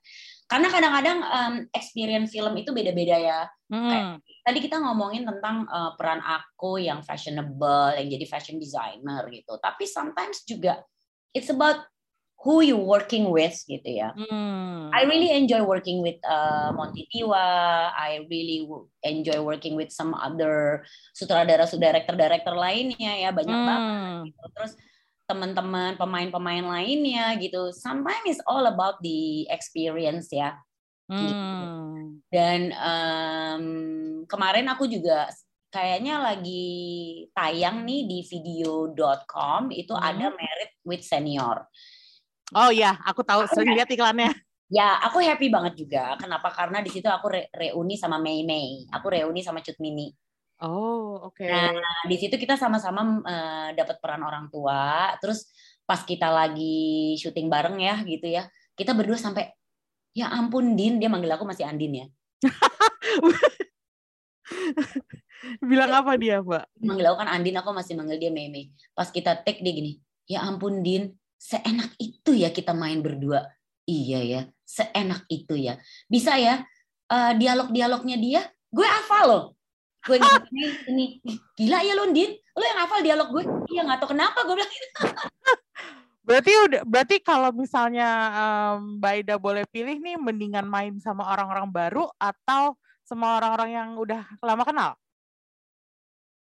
Karena kadang-kadang um, experience film itu beda-beda ya. Hmm. Tadi kita ngomongin tentang uh, peran aku yang fashionable, yang jadi fashion designer gitu. Tapi sometimes juga it's about who you working with gitu ya. Hmm. I really enjoy working with uh, Monty Tiwa. I really enjoy working with some other sutradara, director, director lainnya ya banyak banget. Hmm. Gitu. Terus teman-teman pemain-pemain lainnya gitu. Sometimes it's all about the experience ya. Hmm. Dan em, kemarin aku juga kayaknya lagi tayang nih di video.com itu Hmm. ada Merit with Senior. Oh ya, aku tahu sering lihat iklannya. Ya, aku happy banget juga. Kenapa? Karena di situ aku re- reuni sama Mei Mei. Aku reuni sama Cut Mini. Oh, oke. Nah, di situ kita sama-sama eh, dapat peran orang tua. Terus pas kita lagi syuting bareng ya gitu ya. Kita berdua sampai ya ampun Din, dia manggil aku masih Andin ya. *laughs* Bilang apa dia, Mbak? manggil aku kan Andin, aku masih manggil dia Meme. Pas kita take dia gini, ya ampun Din, seenak itu ya kita main berdua. Iya ya, seenak itu ya. Bisa ya, eh, dialog-dialognya dia, gue hafal loh. Gue ini, "Ih, gila ya lo Din, lo yang hafal dialog gue. Iya nggak tahu kenapa gue bilang gitu. *laughs* Berarti udah berarti kalau misalnya em, Mbak Ida boleh pilih nih mendingan main sama orang-orang baru atau sama orang-orang yang udah lama kenal?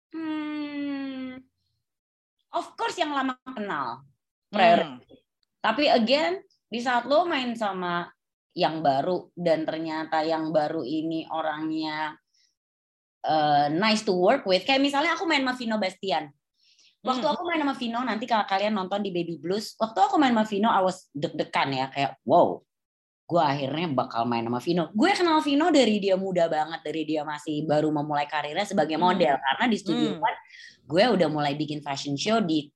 Hmm, of course yang lama kenal. Hmm. Tapi again, di saat lo main sama yang baru dan ternyata yang baru ini orangnya uh, nice to work with, kayak misalnya aku main sama Vino Bastian. Waktu Hmm. aku main sama Vino, nanti kalau kalian nonton di Baby Blues, waktu aku main sama Vino, I was deg-degan ya, kayak wow, gue akhirnya bakal main sama Vino. Gue kenal Vino dari dia muda banget, dari dia masih baru memulai karirnya sebagai Hmm. model. Karena di Studio Hmm. One, gue udah mulai bikin fashion show di,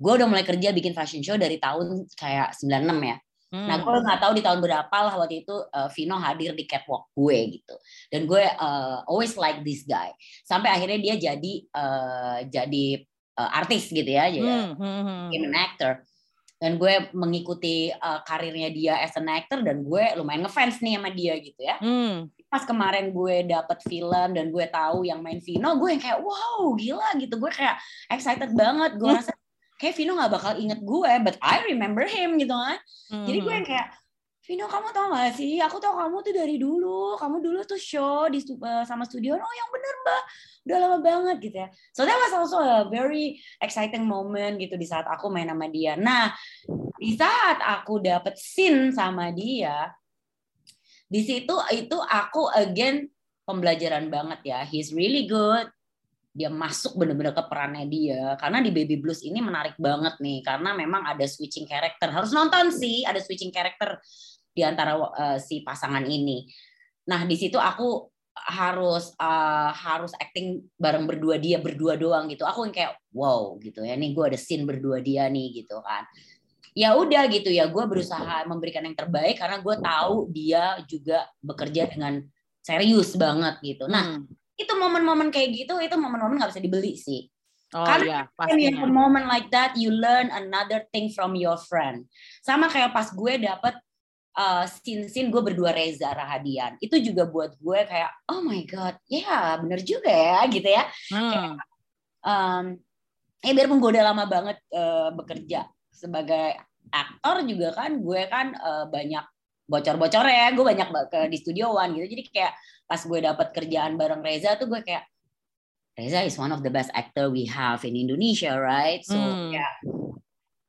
gue udah mulai kerja bikin fashion show dari tahun kayak 96 ya. Nah, Hmm. gue nggak tahu di tahun berapa lah waktu itu uh, Vino hadir di catwalk gue gitu. Dan gue uh, always like this guy. Sampai akhirnya dia jadi uh, jadi uh, artis gitu ya, jadi Hmm, hmm, hmm. an actor. Dan gue mengikuti uh, karirnya dia as an actor dan gue lumayan ngefans nih sama dia gitu ya. Hmm. Pas kemarin gue dapet film dan gue tahu yang main Vino, gue yang kayak wow gila gitu. Gue kayak excited banget. Gue *laughs* rasa kayak Vino nggak bakal inget gue, but I remember him gitu kan. Jadi gue yang kayak Vino kamu tau gak sih? Aku tau kamu tuh dari dulu. Kamu dulu tuh show di eh, sama studio. Oh yang bener mbak. Udah lama banget gitu ya. So that was also a very exciting moment gitu di saat aku main sama dia. Nah di saat aku dapet scene sama dia, di situ itu aku again pembelajaran banget ya. He's really good. Dia masuk bener-bener ke perannya dia. Karena di Baby Blues ini menarik banget nih. Karena memang ada switching character. Harus nonton sih, ada switching character di antara uh, si pasangan ini. Nah, di situ aku harus uh, harus acting bareng berdua dia berdua doang gitu. Aku yang kayak wow gitu ya. Nih gue ada scene berdua dia nih gitu kan. Ya udah gitu ya. Gue berusaha memberikan yang terbaik karena gue tahu dia juga bekerja dengan serius banget gitu. Nah, Hmm. Itu momen-momen kayak gitu itu momen-momen nggak bisa dibeli sih. Oh Karena iya, When you have a pastinya. moment like that, you learn another thing from your friend. Sama kayak pas gue dapet uh, scene-scene gue berdua Reza Rahadian. Itu juga buat gue kayak, oh my God, ya bener juga ya gitu ya. Hmm. Um, eh biarpun gue udah lama banget uh, bekerja sebagai aktor juga kan, gue kan uh, banyak bocor-bocor ya. Gue banyak ba- ke di studio one gitu. Jadi kayak pas gue dapet kerjaan bareng Reza tuh gue kayak, Reza is one of the best actor we have in Indonesia, right? So Hmm. ya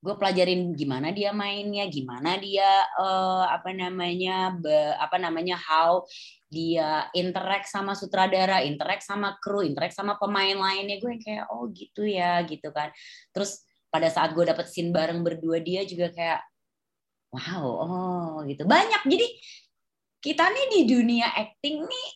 gue pelajarin gimana dia mainnya, gimana dia eh, apa namanya be- apa namanya how dia interact sama sutradara, interact sama kru, interact sama pemain lainnya. Gue kayak oh gitu ya gitu kan. Terus pada saat gue dapet scene bareng berdua dia juga kayak wow oh gitu banyak. Jadi kita nih di dunia acting nih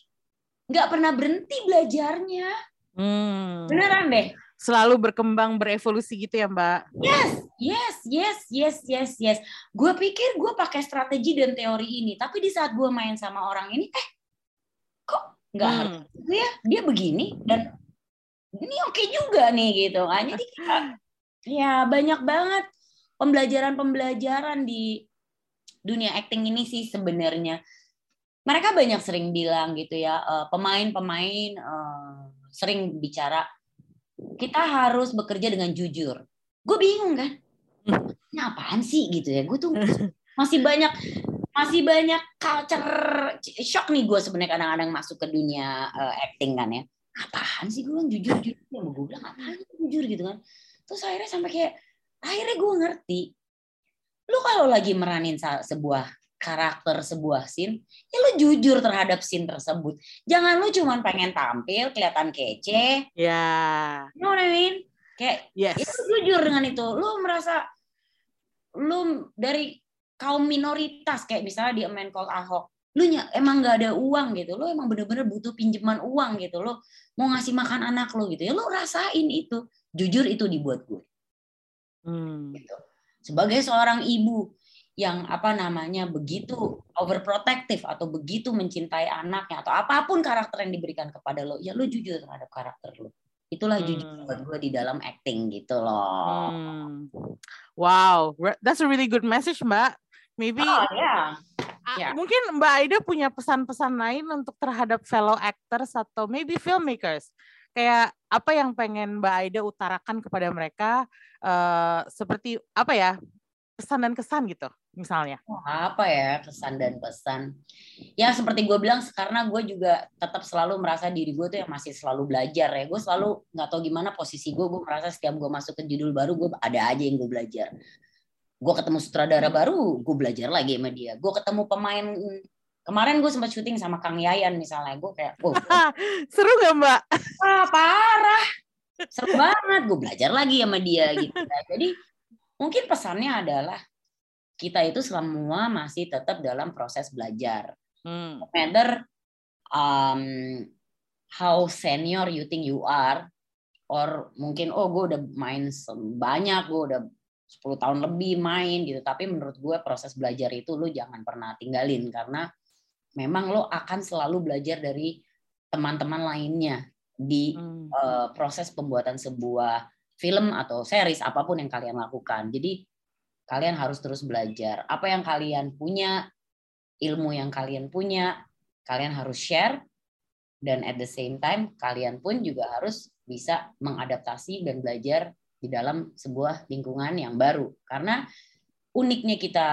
nggak pernah berhenti belajarnya. Hmm. Beneran deh. Selalu berkembang, berevolusi gitu ya, Mbak. Yes, yes, yes, yes, yes, yes. Gue pikir gue pakai strategi dan teori ini, tapi di saat gue main sama orang ini, eh, kok nggak Hmm. harus dia dia begini dan ini oke juga nih gitu kan. Jadi kayak, ya banyak banget pembelajaran-pembelajaran di dunia acting ini sih sebenarnya mereka banyak sering bilang gitu ya eh, pemain-pemain eh, sering bicara kita harus bekerja dengan jujur. Gue bingung kan, ini apaan sih gitu ya? Gue tuh *laughs* masih banyak masih banyak culture shock nih gue sebenarnya kadang-kadang masuk ke dunia eh, acting kan ya. Apaan sih gue bilang jujur jujur gue bilang apaan jujur gitu kan. Terus akhirnya sampai kayak akhirnya gue ngerti. Lu kalau lagi meranin sebuah karakter sebuah scene, ya lu jujur terhadap scene tersebut. Jangan lu cuman pengen tampil kelihatan kece, Ya, you know what I mean? Kayak yes. ya lu jujur dengan itu. Lu merasa lu dari kaum minoritas kayak misalnya di A Man Called Ahok, lu ny- emang nggak ada uang gitu, lu emang bener-bener butuh pinjaman uang gitu, lu mau ngasih makan anak lu gitu, ya lu rasain itu. Jujur itu dibuat gue. Hmm. Gitu. Sebagai seorang ibu yang apa namanya begitu overprotective atau begitu mencintai anaknya atau apa pun karakter yang diberikan kepada lo, ya lu jujur terhadap karakter lo. Itulah jujur Hmm. buat gue di dalam acting gitu loh. Hmm. Wow, that's a really good message, Mbak. Maybe Oh ya. ah, ya. mungkin Mbak Aida punya pesan-pesan lain untuk terhadap fellow actors atau maybe filmmakers. Kayak apa yang pengen Mbak Aida utarakan kepada mereka eh, seperti apa ya? Pesan dan kesan gitu, misalnya. Wah, apa ya kesan dan pesan? Ya seperti gue bilang, karena gue juga tetap selalu merasa diri gue tuh yang masih selalu belajar ya. Gue selalu nggak tahu gimana posisi gue. Gue merasa setiap gue masuk ke judul baru, gue ada aja yang gue belajar. Gue ketemu sutradara baru, gue belajar lagi sama dia. Gue ketemu pemain kemarin gue sempat syuting sama Kang Yayan misalnya. Gue kayak, oh, *laughs* Seru nggak Mbak? wah parah, seru banget. Gue belajar lagi sama dia gitu. Nah, jadi mungkin pesannya adalah kita itu semua masih tetap dalam proses belajar. Hmm. No matter um, how senior you think you are, or mungkin oh gue udah main banyak, gue udah 10 tahun lebih main gitu. Tapi menurut gue proses belajar itu lu jangan pernah tinggalin karena memang lo akan selalu belajar dari teman-teman lainnya di Hmm. eh, proses pembuatan sebuah film atau series apa pun yang kalian lakukan. Jadi kalian harus terus belajar. Apa yang kalian punya, ilmu yang kalian punya, kalian harus share dan at the same time kalian pun juga harus bisa mengadaptasi dan belajar di dalam sebuah lingkungan yang baru. Karena uniknya kita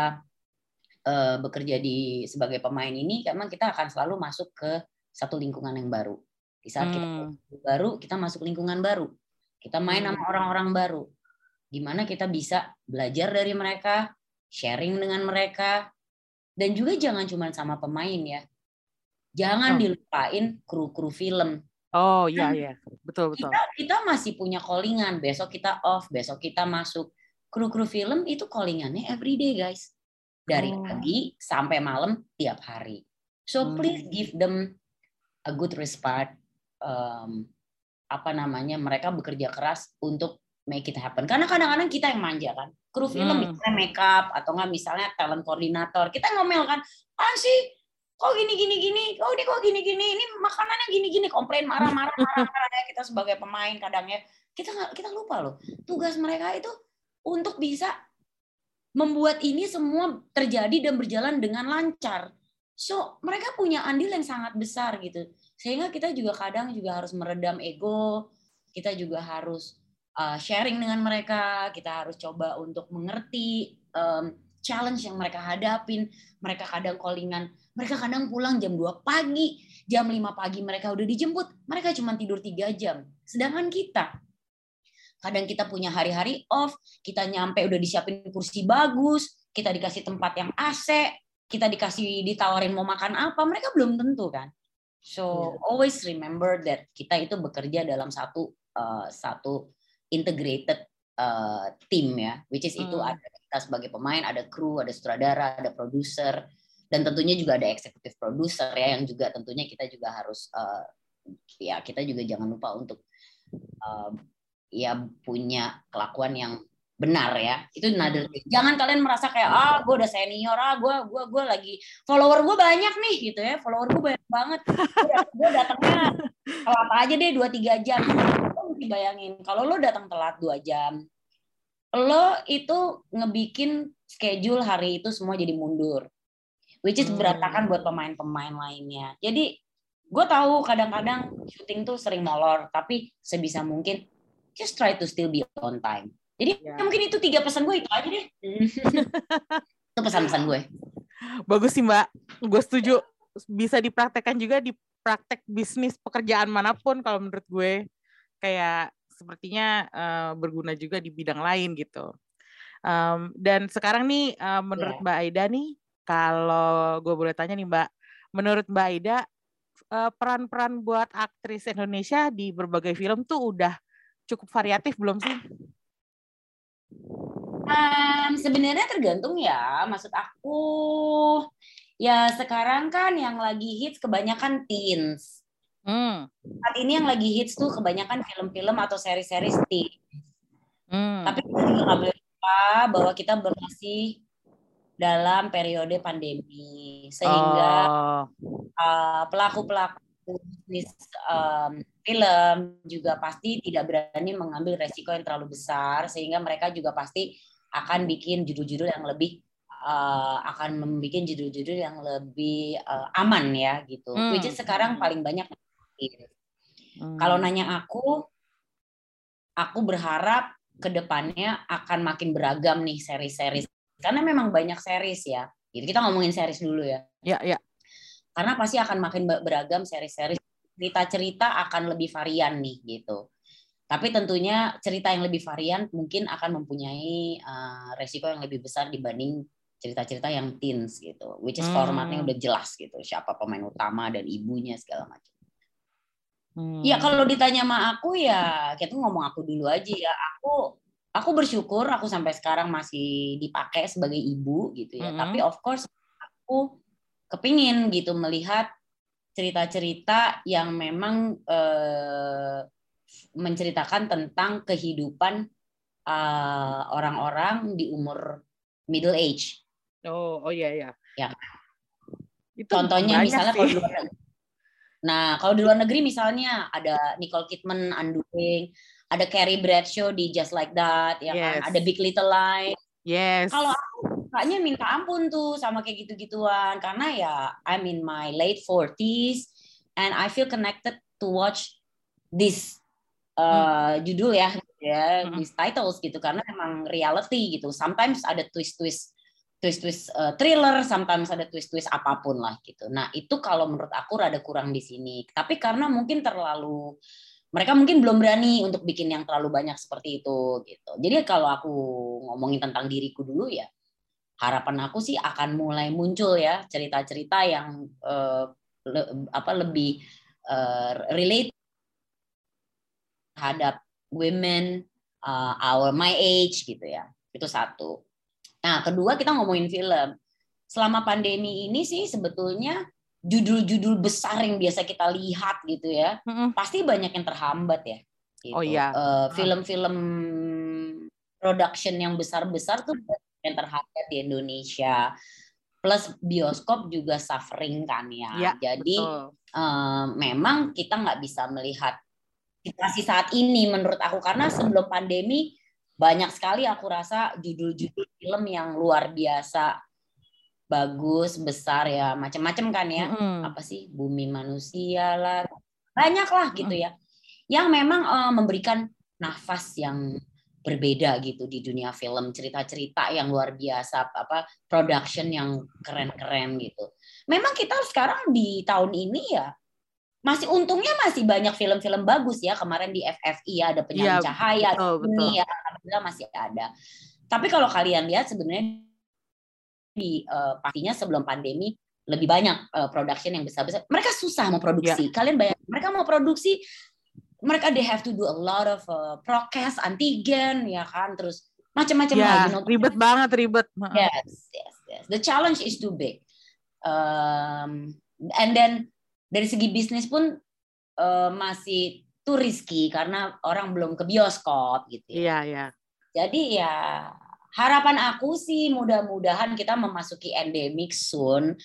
eh, bekerja di sebagai pemain ini, memang kita akan selalu masuk ke satu lingkungan yang baru. Di saat kita Hmm. baru, kita masuk lingkungan baru. Kita main sama orang-orang baru. Di mana kita bisa belajar dari mereka, sharing dengan mereka, dan juga jangan cuma sama pemain ya. Jangan Oh. dilupain kru-kru film. Oh iya iya, betul betul. Kita kita masih punya callingan. Besok kita off, besok kita masuk. Kru-kru film itu callingannya everyday guys. Dari Oh. pagi sampai malam tiap hari. So Hmm. please give them a good respect. Um, apa namanya mereka bekerja keras untuk make it happen. Karena kadang-kadang kita yang manja kan. Kru film Hmm. misalnya makeup atau enggak misalnya talent koordinator. Kita ngomel kan, ah sih kok gini gini gini, oh ini kok gini gini, ini makanannya gini gini, komplain marah marah marah marah ya kita sebagai pemain kadangnya kita nggak kita lupa loh tugas mereka itu untuk bisa membuat ini semua terjadi dan berjalan dengan lancar. So mereka punya andil yang sangat besar gitu. Sehingga kita juga kadang juga harus meredam ego, kita juga harus uh, sharing dengan mereka, kita harus coba untuk mengerti um, challenge yang mereka hadapin. Mereka kadang callingan, mereka kadang pulang jam 2 pagi, jam 5 pagi mereka udah dijemput, mereka cuma tidur 3 jam. Sedangkan kita kadang kita punya hari-hari off, kita nyampe udah disiapin kursi bagus, kita dikasih tempat yang AC, kita dikasih ditawarin mau makan apa, mereka belum tentu kan. So always remember that kita itu bekerja dalam satu uh, satu integrated uh, team ya, which is itu Hmm. ada kita sebagai pemain, ada kru, ada sutradara, ada produser, dan tentunya juga ada eksekutif produser ya yang juga tentunya kita juga harus uh, ya kita juga jangan lupa untuk uh, ya punya kelakuan yang benar ya. Itu another thing. jangan kalian merasa kayak ah gue udah senior ah gue gue gue lagi follower gue banyak nih gitu ya. Follower gue banyak banget. Gue datangnya *laughs* telat aja deh dua tiga jam. Lo mesti bayangin kalau lo datang telat dua jam lo itu ngebikin schedule hari itu semua jadi mundur. Which is Hmm. berantakan buat pemain-pemain lainnya. Jadi gue tahu kadang-kadang syuting tuh sering molor tapi sebisa mungkin just try to still be on time jadi Ya. ya mungkin itu tiga pesan gue itu aja deh *laughs* itu pesan-pesan gue Bagus sih Mbak, gue setuju. Bisa dipraktekkan juga di praktek bisnis pekerjaan mana pun kalau menurut gue. Kayak sepertinya eh, berguna juga di bidang lain gitu. Em, dan sekarang nih eh, menurut Iya. Mbak Aida nih, kalau gue boleh tanya nih Mbak, menurut Mbak Aida eh, peran-peran buat aktris Indonesia di berbagai film tuh udah cukup variatif belum sih? Em, sebenarnya tergantung ya. Maksud aku ya sekarang kan yang lagi hits kebanyakan teens. Hmm. Saat ini yang lagi hits tuh kebanyakan film-film atau seri-seri teen. hmm. Tapi kita juga nggak boleh lupa bahwa kita masih dalam periode pandemi sehingga Oh. uh, pelaku-pelaku bisnis um, film juga pasti tidak berani mengambil resiko yang terlalu besar sehingga mereka juga pasti akan bikin judul-judul yang lebih uh, akan membuat judul-judul yang lebih uh, aman ya gitu. Hmm. Which is sekarang paling banyak. Hmm. Kalau nanya aku, aku berharap ke depannya akan makin beragam nih seri-seri karena memang banyak series ya. Gitu kita ngomongin series dulu ya ya ya. Karena pasti akan makin ber- beragam seri-seri cerita-cerita akan lebih varian nih gitu. Tapi tentunya cerita yang lebih varian mungkin akan mempunyai uh, resiko yang lebih besar dibanding cerita-cerita yang teens gitu, which is Hmm. formatnya udah jelas gitu, siapa pemain utama dan ibunya segala macam. Hmm. Ya kalau ditanya sama aku ya kita ngomong aku dulu aja ya. Aku aku bersyukur aku sampai sekarang masih dipakai sebagai ibu gitu ya. Mhm. Tapi of course aku kepingin gitu melihat cerita-cerita yang memang eh, menceritakan tentang kehidupan eh, orang-orang di umur middle age. Oh, oh iya iya. Ya. Itu Contohnya misalnya sih. kalau di luar negeri. Nah, kalau di luar negeri misalnya ada Nicole Kidman Undoing, ada Carrie Bradshaw di Just Like That, ya Yes. kan? Ada Big Little Lies. Yes. Kalau aku sukanya minta ampun tuh sama kayak gitu-gituan karena ya I'm in my late 40s and I feel connected to watch this uh, judul ya, gitu ya, Mm. these titles gitu karena emang reality gitu. Sometimes ada twist-twist twist-twist uh, thriller, sometimes ada twist-twist apa pun lah gitu. Nah, itu kalau menurut aku rada kurang di sini. Tapi karena mungkin terlalu mereka mungkin belum berani untuk bikin yang terlalu banyak seperti itu gitu. Jadi kalau aku ngomongin tentang diriku dulu ya harapan aku sih akan mulai muncul ya cerita-cerita yang eh, le- apa lebih eh, relate terhadap women uh, our my age gitu ya. Itu satu. Nah, kedua kita ngomongin film. Selama pandemi ini sih sebetulnya judul-judul besar yang biasa kita lihat gitu ya, Mm-mm. pasti banyak yang terhambat ya. Gitu. Oh iya. Eh, film-film production yang besar-besar tuh yang terhambat di Indonesia. Plus bioskop juga suffering kan ya. Iya, Jadi Betul. eh, memang kita nggak bisa melihat situasi saat ini menurut aku karena sebelum pandemi banyak sekali aku rasa judul-judul film yang luar biasa bagus besar ya macam-macam kan ya Mm-mm. apa sih bumi manusia lah banyak lah gitu ya yang memang eh, memberikan nafas yang berbeda gitu di dunia film. Cerita-cerita yang luar biasa apa production yang keren-keren gitu. Memang kita sekarang di tahun ini ya masih untungnya masih banyak film-film bagus ya. Kemarin di FFI ya ada Iya, penyalin cahaya betul, ini ya alhamdulillah masih ada. Tapi kalau kalian lihat sebenarnya di eh, pastinya sebelum pandemi lebih banyak eh, production yang besar-besar. Mereka susah mau produksi. Iya. kalian bayangin mereka mau produksi mereka they have to do a lot of uh, prokes antigen ya kan terus macam-macam Ya, lagi no- ribet banget, ribet. Yes, yes, yes. The challenge is too big. Um, and then dari segi bisnis pun uh, masih too risky karena orang belum ke bioskop gitu. ya. Iya, iya. Jadi ya harapan aku sih mudah-mudahan kita memasuki endemic soon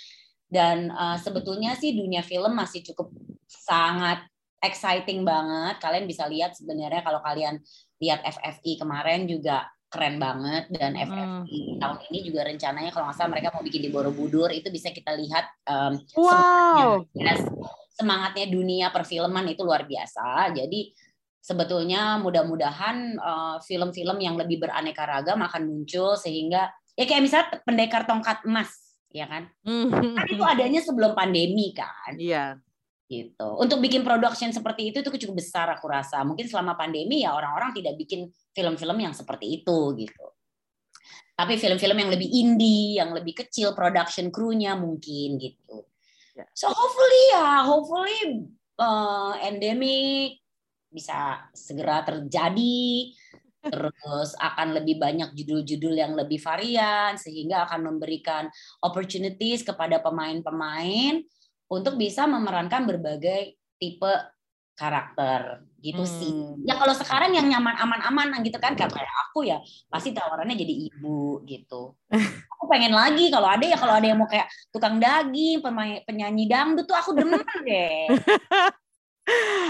dan uh, sebetulnya sih dunia film masih cukup sangat exciting banget. Kalian bisa lihat sebenarnya kalau kalian lihat FFI kemarin juga keren banget. Dan FFI tahun ini juga rencananya kalau nggak salah mereka mau bikin di Borobudur. Itu bisa kita lihat um, Wow. semangatnya, semangatnya dunia perfilman itu luar biasa. Jadi sebetulnya mudah-mudahan uh, film-film yang lebih beraneka ragam akan muncul sehingga ya kayak misalnya pendekar tongkat emas ya kan? Kan itu adanya sebelum pandemi kan? Iya. Gitu. Untuk bikin production seperti itu itu cukup besar aku rasa. Mungkin selama pandemi ya orang-orang tidak bikin film-film yang seperti itu gitu. Tapi film-film yang lebih indie, yang lebih kecil production crew-nya mungkin gitu. Ya. So hopefully ya, hopefully uh, endemic bisa segera terjadi. Terus akan lebih banyak judul-judul yang lebih varian sehingga akan memberikan opportunities kepada pemain-pemain untuk bisa memerankan berbagai tipe karakter gitu sih. Hmm. Ya kalau sekarang yang nyaman aman-aman gitu kan kayak kayak aku ya pasti tawarannya jadi ibu gitu. *laughs* Aku pengen lagi kalau ada ya kalau ada yang mau kayak tukang daging, pemain penyanyi dangdut tuh aku demen *laughs* deh.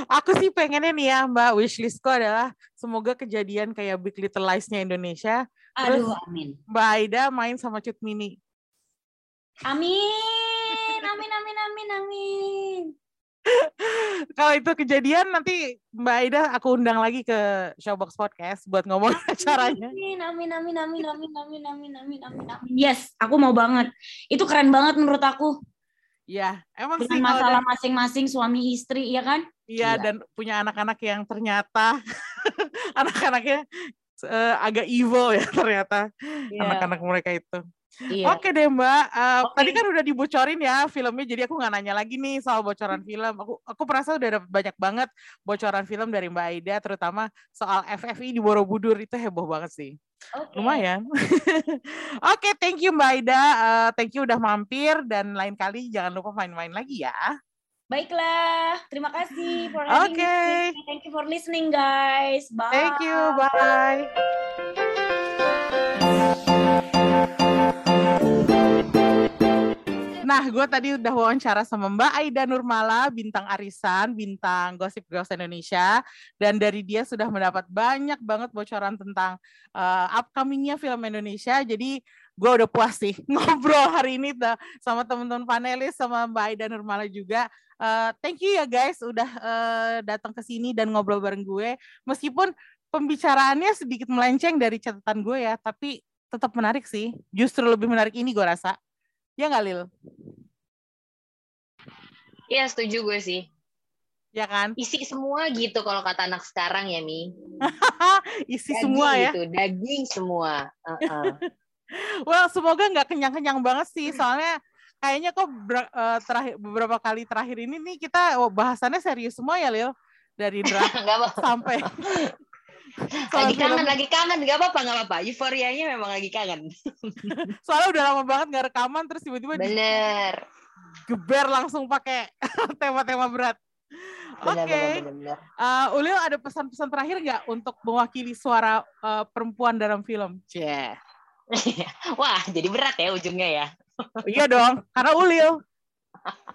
Aku sih pengennya nih ya Mbak wishlistku adalah semoga kejadian kayak Big Little Lies-nya Indonesia. Aduh, Terus amin. Mbak Aida main sama Cut Mini. Amin, amin, amin, amin, amin. Kalau itu kejadian nanti Mbak Aida aku undang lagi ke Showbox Podcast buat ngomong acaranya. Amin, amin, amin, amin, amin, amin, amin, amin, amin, amin. Yes, aku mau banget. Itu keren banget menurut aku. Ya, emang sih Dengan kalau masalah masing-masing suami istri, ya kan? Iya dan punya anak-anak yang ternyata *laughs* anak-anaknya eh, agak evil ya ternyata anak-anak mereka itu. Iya. Oke deh Mbak, Eh, Oke. tadi kan udah dibocorin ya filmnya, jadi aku nggak nanya lagi nih soal bocoran film. Aku aku merasa udah dapet banyak banget bocoran film dari Mbak Aida, terutama soal FFI di Borobudur itu heboh banget sih. Oke. Lumayan. *laughs* Oke, thank you Mbak Aida, Eh, thank you udah mampir dan lain kali jangan lupa main-main lagi ya. Baiklah, terima kasih for having Oke. me. Thank you for listening, guys. Bye. Thank you, bye. Nah, gue tadi udah wawancara sama Mbak Aida Nurmala, bintang arisan, bintang Gossip Girls Indonesia, dan dari dia sudah mendapat banyak banget bocoran tentang uh, upcomingnya film Indonesia. Jadi gue udah puas sih *laughs* ngobrol hari ini tuh sama teman-teman panelis sama Mbak Aida Nurmala juga. Uh, thank you ya guys udah uh, datang ke sini dan ngobrol bareng gue. Meskipun pembicaraannya sedikit melenceng dari catatan gue ya, tapi tetap menarik sih. Justru lebih menarik ini gue rasa. Ya nggak Lil? Iya setuju gue sih. Ya kan? Isi semua gitu kalau kata anak sekarang ya Mi. *laughs* Isi Daging semua ya. gitu, daging semua. Uh-uh. *laughs* Well, semoga nggak kenyang-kenyang banget sih. Soalnya kayaknya kok ber- eh, terakhir beberapa kali terakhir ini nih kita oh, bahasannya serius semua ya Lil. Dari draft *laughs* sampai *laughs* Lagi kangen, film. lagi kangen. Gak apa-apa, gak apa-apa. Euforianya memang lagi kangen. *laughs* Soalnya udah lama banget nggak rekaman terus tiba-tiba Bener. digeber langsung pakai *laughs* tema-tema berat. Oke. Bener, bener, bener, bener. Uh, Ulil ada pesan-pesan terakhir nggak untuk mewakili suara uh, perempuan dalam film? Cie. Wah, jadi berat ya ujungnya ya. iya dong, karena Ulil.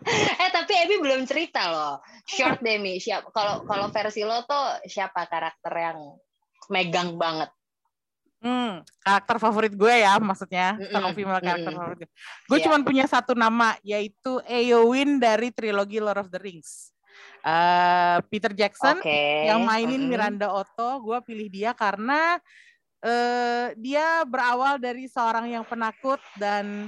Eh tapi Ebi belum cerita loh. Short deh Mi. Siap. Kalau kalau versi lo tuh siapa karakter yang megang banget? Hmm, karakter favorit gue ya, maksudnya Mm-mm, strong female karakter mm-mm. favorit gue. Gue Iya. cuma punya satu nama, yaitu Eowyn dari trilogi Lord of the Rings. Uh, Peter Jackson Oke. yang mainin Mm-mm. Miranda Otto, gue pilih dia karena eh, dia berawal dari seorang yang penakut dan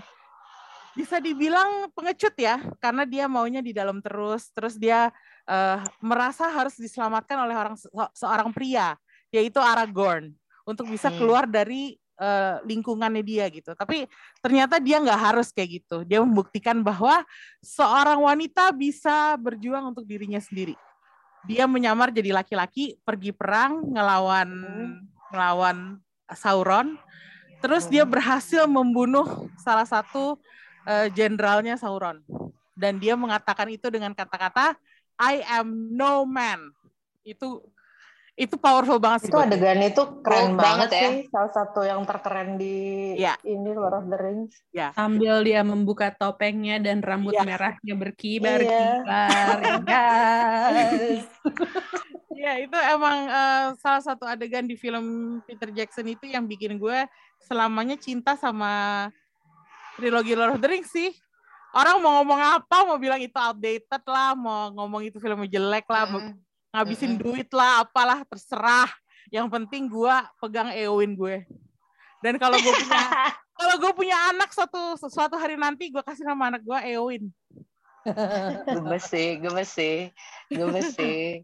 bisa dibilang pengecut ya, karena dia maunya di dalam terus, terus dia eh, merasa harus diselamatkan oleh orang se- seorang pria, yaitu Aragorn, untuk bisa Hmm. keluar dari eh, lingkungannya dia gitu. Tapi ternyata dia nggak harus kayak gitu. Dia membuktikan bahwa seorang wanita bisa berjuang untuk dirinya sendiri. Dia menyamar jadi laki-laki, pergi perang, ngelawan ngelawan Sauron. Terus dia berhasil membunuh salah satu eh, jenderalnya Sauron. Dan dia mengatakan itu dengan kata-kata I am no man. Itu itu powerful banget sih. Itu adegan itu keren banget, banget ya. sih. Salah satu yang terkeren di Iya. ini Lord of the Rings. Sambil dia membuka topengnya dan rambut Iya. merahnya Iya. berkibar-kibar. Yes. Ya itu emang eh, salah satu adegan di film Peter Jackson itu yang bikin gue selamanya cinta sama trilogi Lord of the Rings sih. Orang mau ngomong apa, mau bilang itu outdated lah, mau ngomong itu filmnya jelek lah, mau Mm. Ngabisin duit lah, apalah terserah. Yang penting gue pegang Eowyn gue. Dan kalau gue punya *laughs* kalau gue punya anak suatu suatu hari nanti gue kasih nama anak gue Eowyn. gemes sih, gemes sih, gemes sih.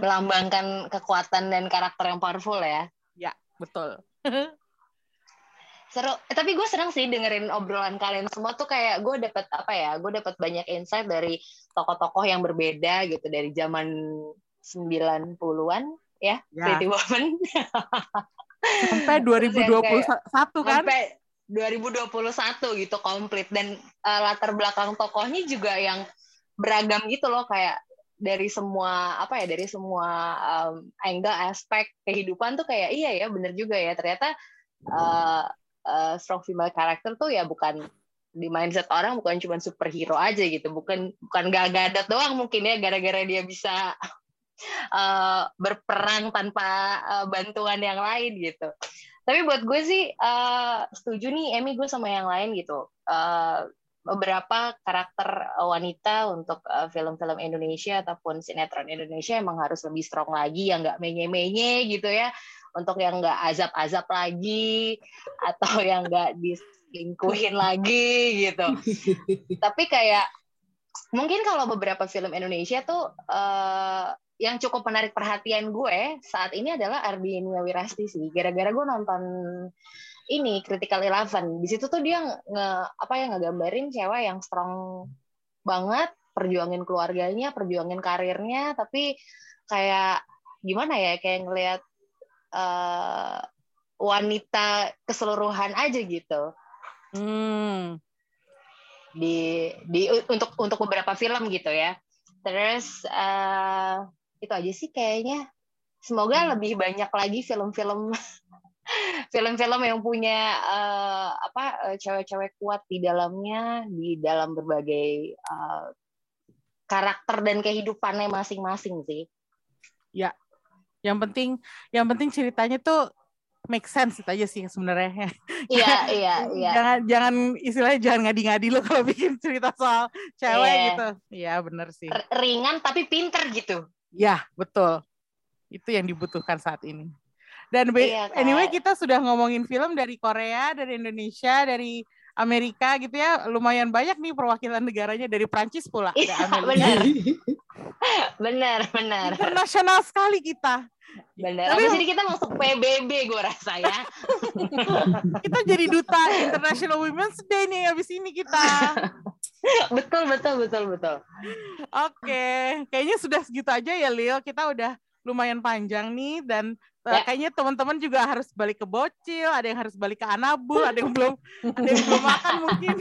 Melambangkan kekuatan dan karakter yang powerful ya. Betul. *laughs* Seru. Eh, tapi gue senang sih dengerin obrolan kalian semua tuh kayak gue dapet apa ya? Gue dapet banyak insight dari tokoh-tokoh yang berbeda gitu dari zaman 90-an ya, Ya. Pretty Woman Sampai *laughs* 2021 kan? sampai 2021 gitu komplit dan eh, latar belakang tokohnya juga yang beragam gitu loh kayak dari semua apa ya dari semua um, angle aspek kehidupan tuh kayak iya ya bener juga ya ternyata uh, uh, strong female character tuh ya bukan di mindset orang bukan cuma superhero aja gitu. Bukan bukan gak gadat doang mungkin ya gara-gara dia bisa uh, berperang tanpa uh, bantuan yang lain gitu. Tapi buat gue sih uh, setuju nih Emmy gue sama yang lain gitu. Uh, beberapa karakter wanita untuk uh, film-film Indonesia ataupun sinetron Indonesia emang harus lebih strong lagi yang nggak menye-menye gitu ya. Untuk yang nggak azab-azab lagi atau *laughs* yang nggak diselingkuhin lagi gitu. *laughs* Tapi kayak mungkin kalau beberapa film Indonesia tuh uh, yang cukup menarik perhatian gue saat ini adalah Ardinia Wirasti sih. Gara-gara gue nonton ini Critical Eleven. Di situ tuh dia nge apa ya ngegambarin cewek yang strong banget perjuangin keluarganya perjuangin karirnya tapi kayak gimana ya kayak ngelihat eh, wanita keseluruhan aja gitu. Hmm. di di untuk untuk beberapa film gitu ya. Terus eh, itu aja sih kayaknya. Semoga lebih banyak lagi film-film *laughs* film-film yang punya eh, apa eh, cewek-cewek kuat di dalamnya di dalam berbagai eh, karakter dan kehidupannya masing-masing sih Yang penting yang penting ceritanya tuh make sense itu aja sih sebenarnya. *laughs* iya iya iya Jangan jangan istilahnya jangan ngadi-ngadi lo kalau bikin cerita soal cewek Iya. gitu. Iya bener sih. R- ringan tapi pinter gitu Ya betul. Itu yang dibutuhkan saat ini. Dan Iya, Kak. anyway kita sudah ngomongin film dari Korea, dari Indonesia, dari Amerika gitu ya. Lumayan banyak nih perwakilan negaranya dari Prancis pula. Iya, benar *laughs* benar benar Internasional sekali kita. benar Tapi- abis ini kita masuk PBB gue rasa ya *laughs* Kita jadi duta International Women's Day nih habis ini kita. *laughs* betul betul betul betul Oke, kayaknya sudah segitu aja ya Leo. Kita udah lumayan panjang nih dan Ya. kayaknya teman-teman juga harus balik ke Bocil, ada yang harus balik ke Anabul, *laughs* ada yang belum ada yang belum makan mungkin.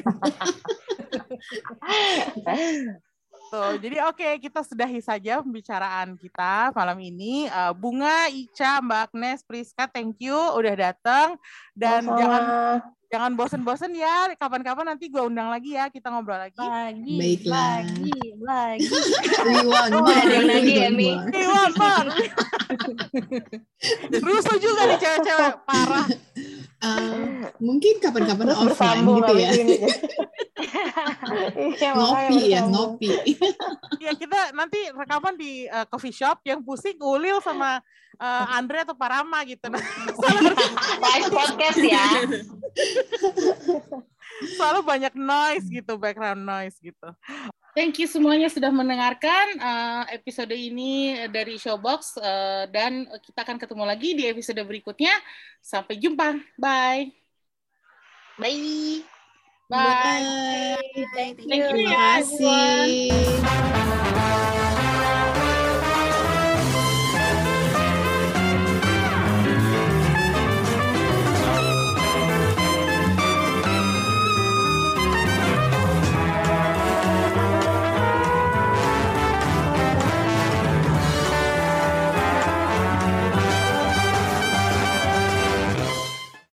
*laughs* Tuh, jadi oke kita sudahi saja pembicaraan kita malam ini. Uh, Bunga, Ica, Mbak Agnes, Priska, thank you udah datang dan jangan jangan bosen-bosen ya. Kapan-kapan nanti gua undang lagi ya, kita ngobrol lagi. lagi Baiklah. lagi lagi We want more, ada yang lagi we ya, want Mi? more. Iwan Bang. *laughs* Rusuh juga nih cewek-cewek parah. Uh, mungkin kapan-kapan offline gitu ya. *laughs* *laughs* Iya, makanya ngopi ya, ngopi. *laughs* Ya kita nanti rekaman di uh, coffee shop yang pusing Ulil sama uh, Andre atau Parama gitu. *laughs* Live podcast ya selalu banyak noise gitu, background noise gitu. Thank you semuanya sudah mendengarkan uh, episode ini dari Showbox uh, dan kita akan ketemu lagi di episode berikutnya. Sampai jumpa. Bye. bye Bye. Bye. thank you Thank you Terima ya, everyone. kasih.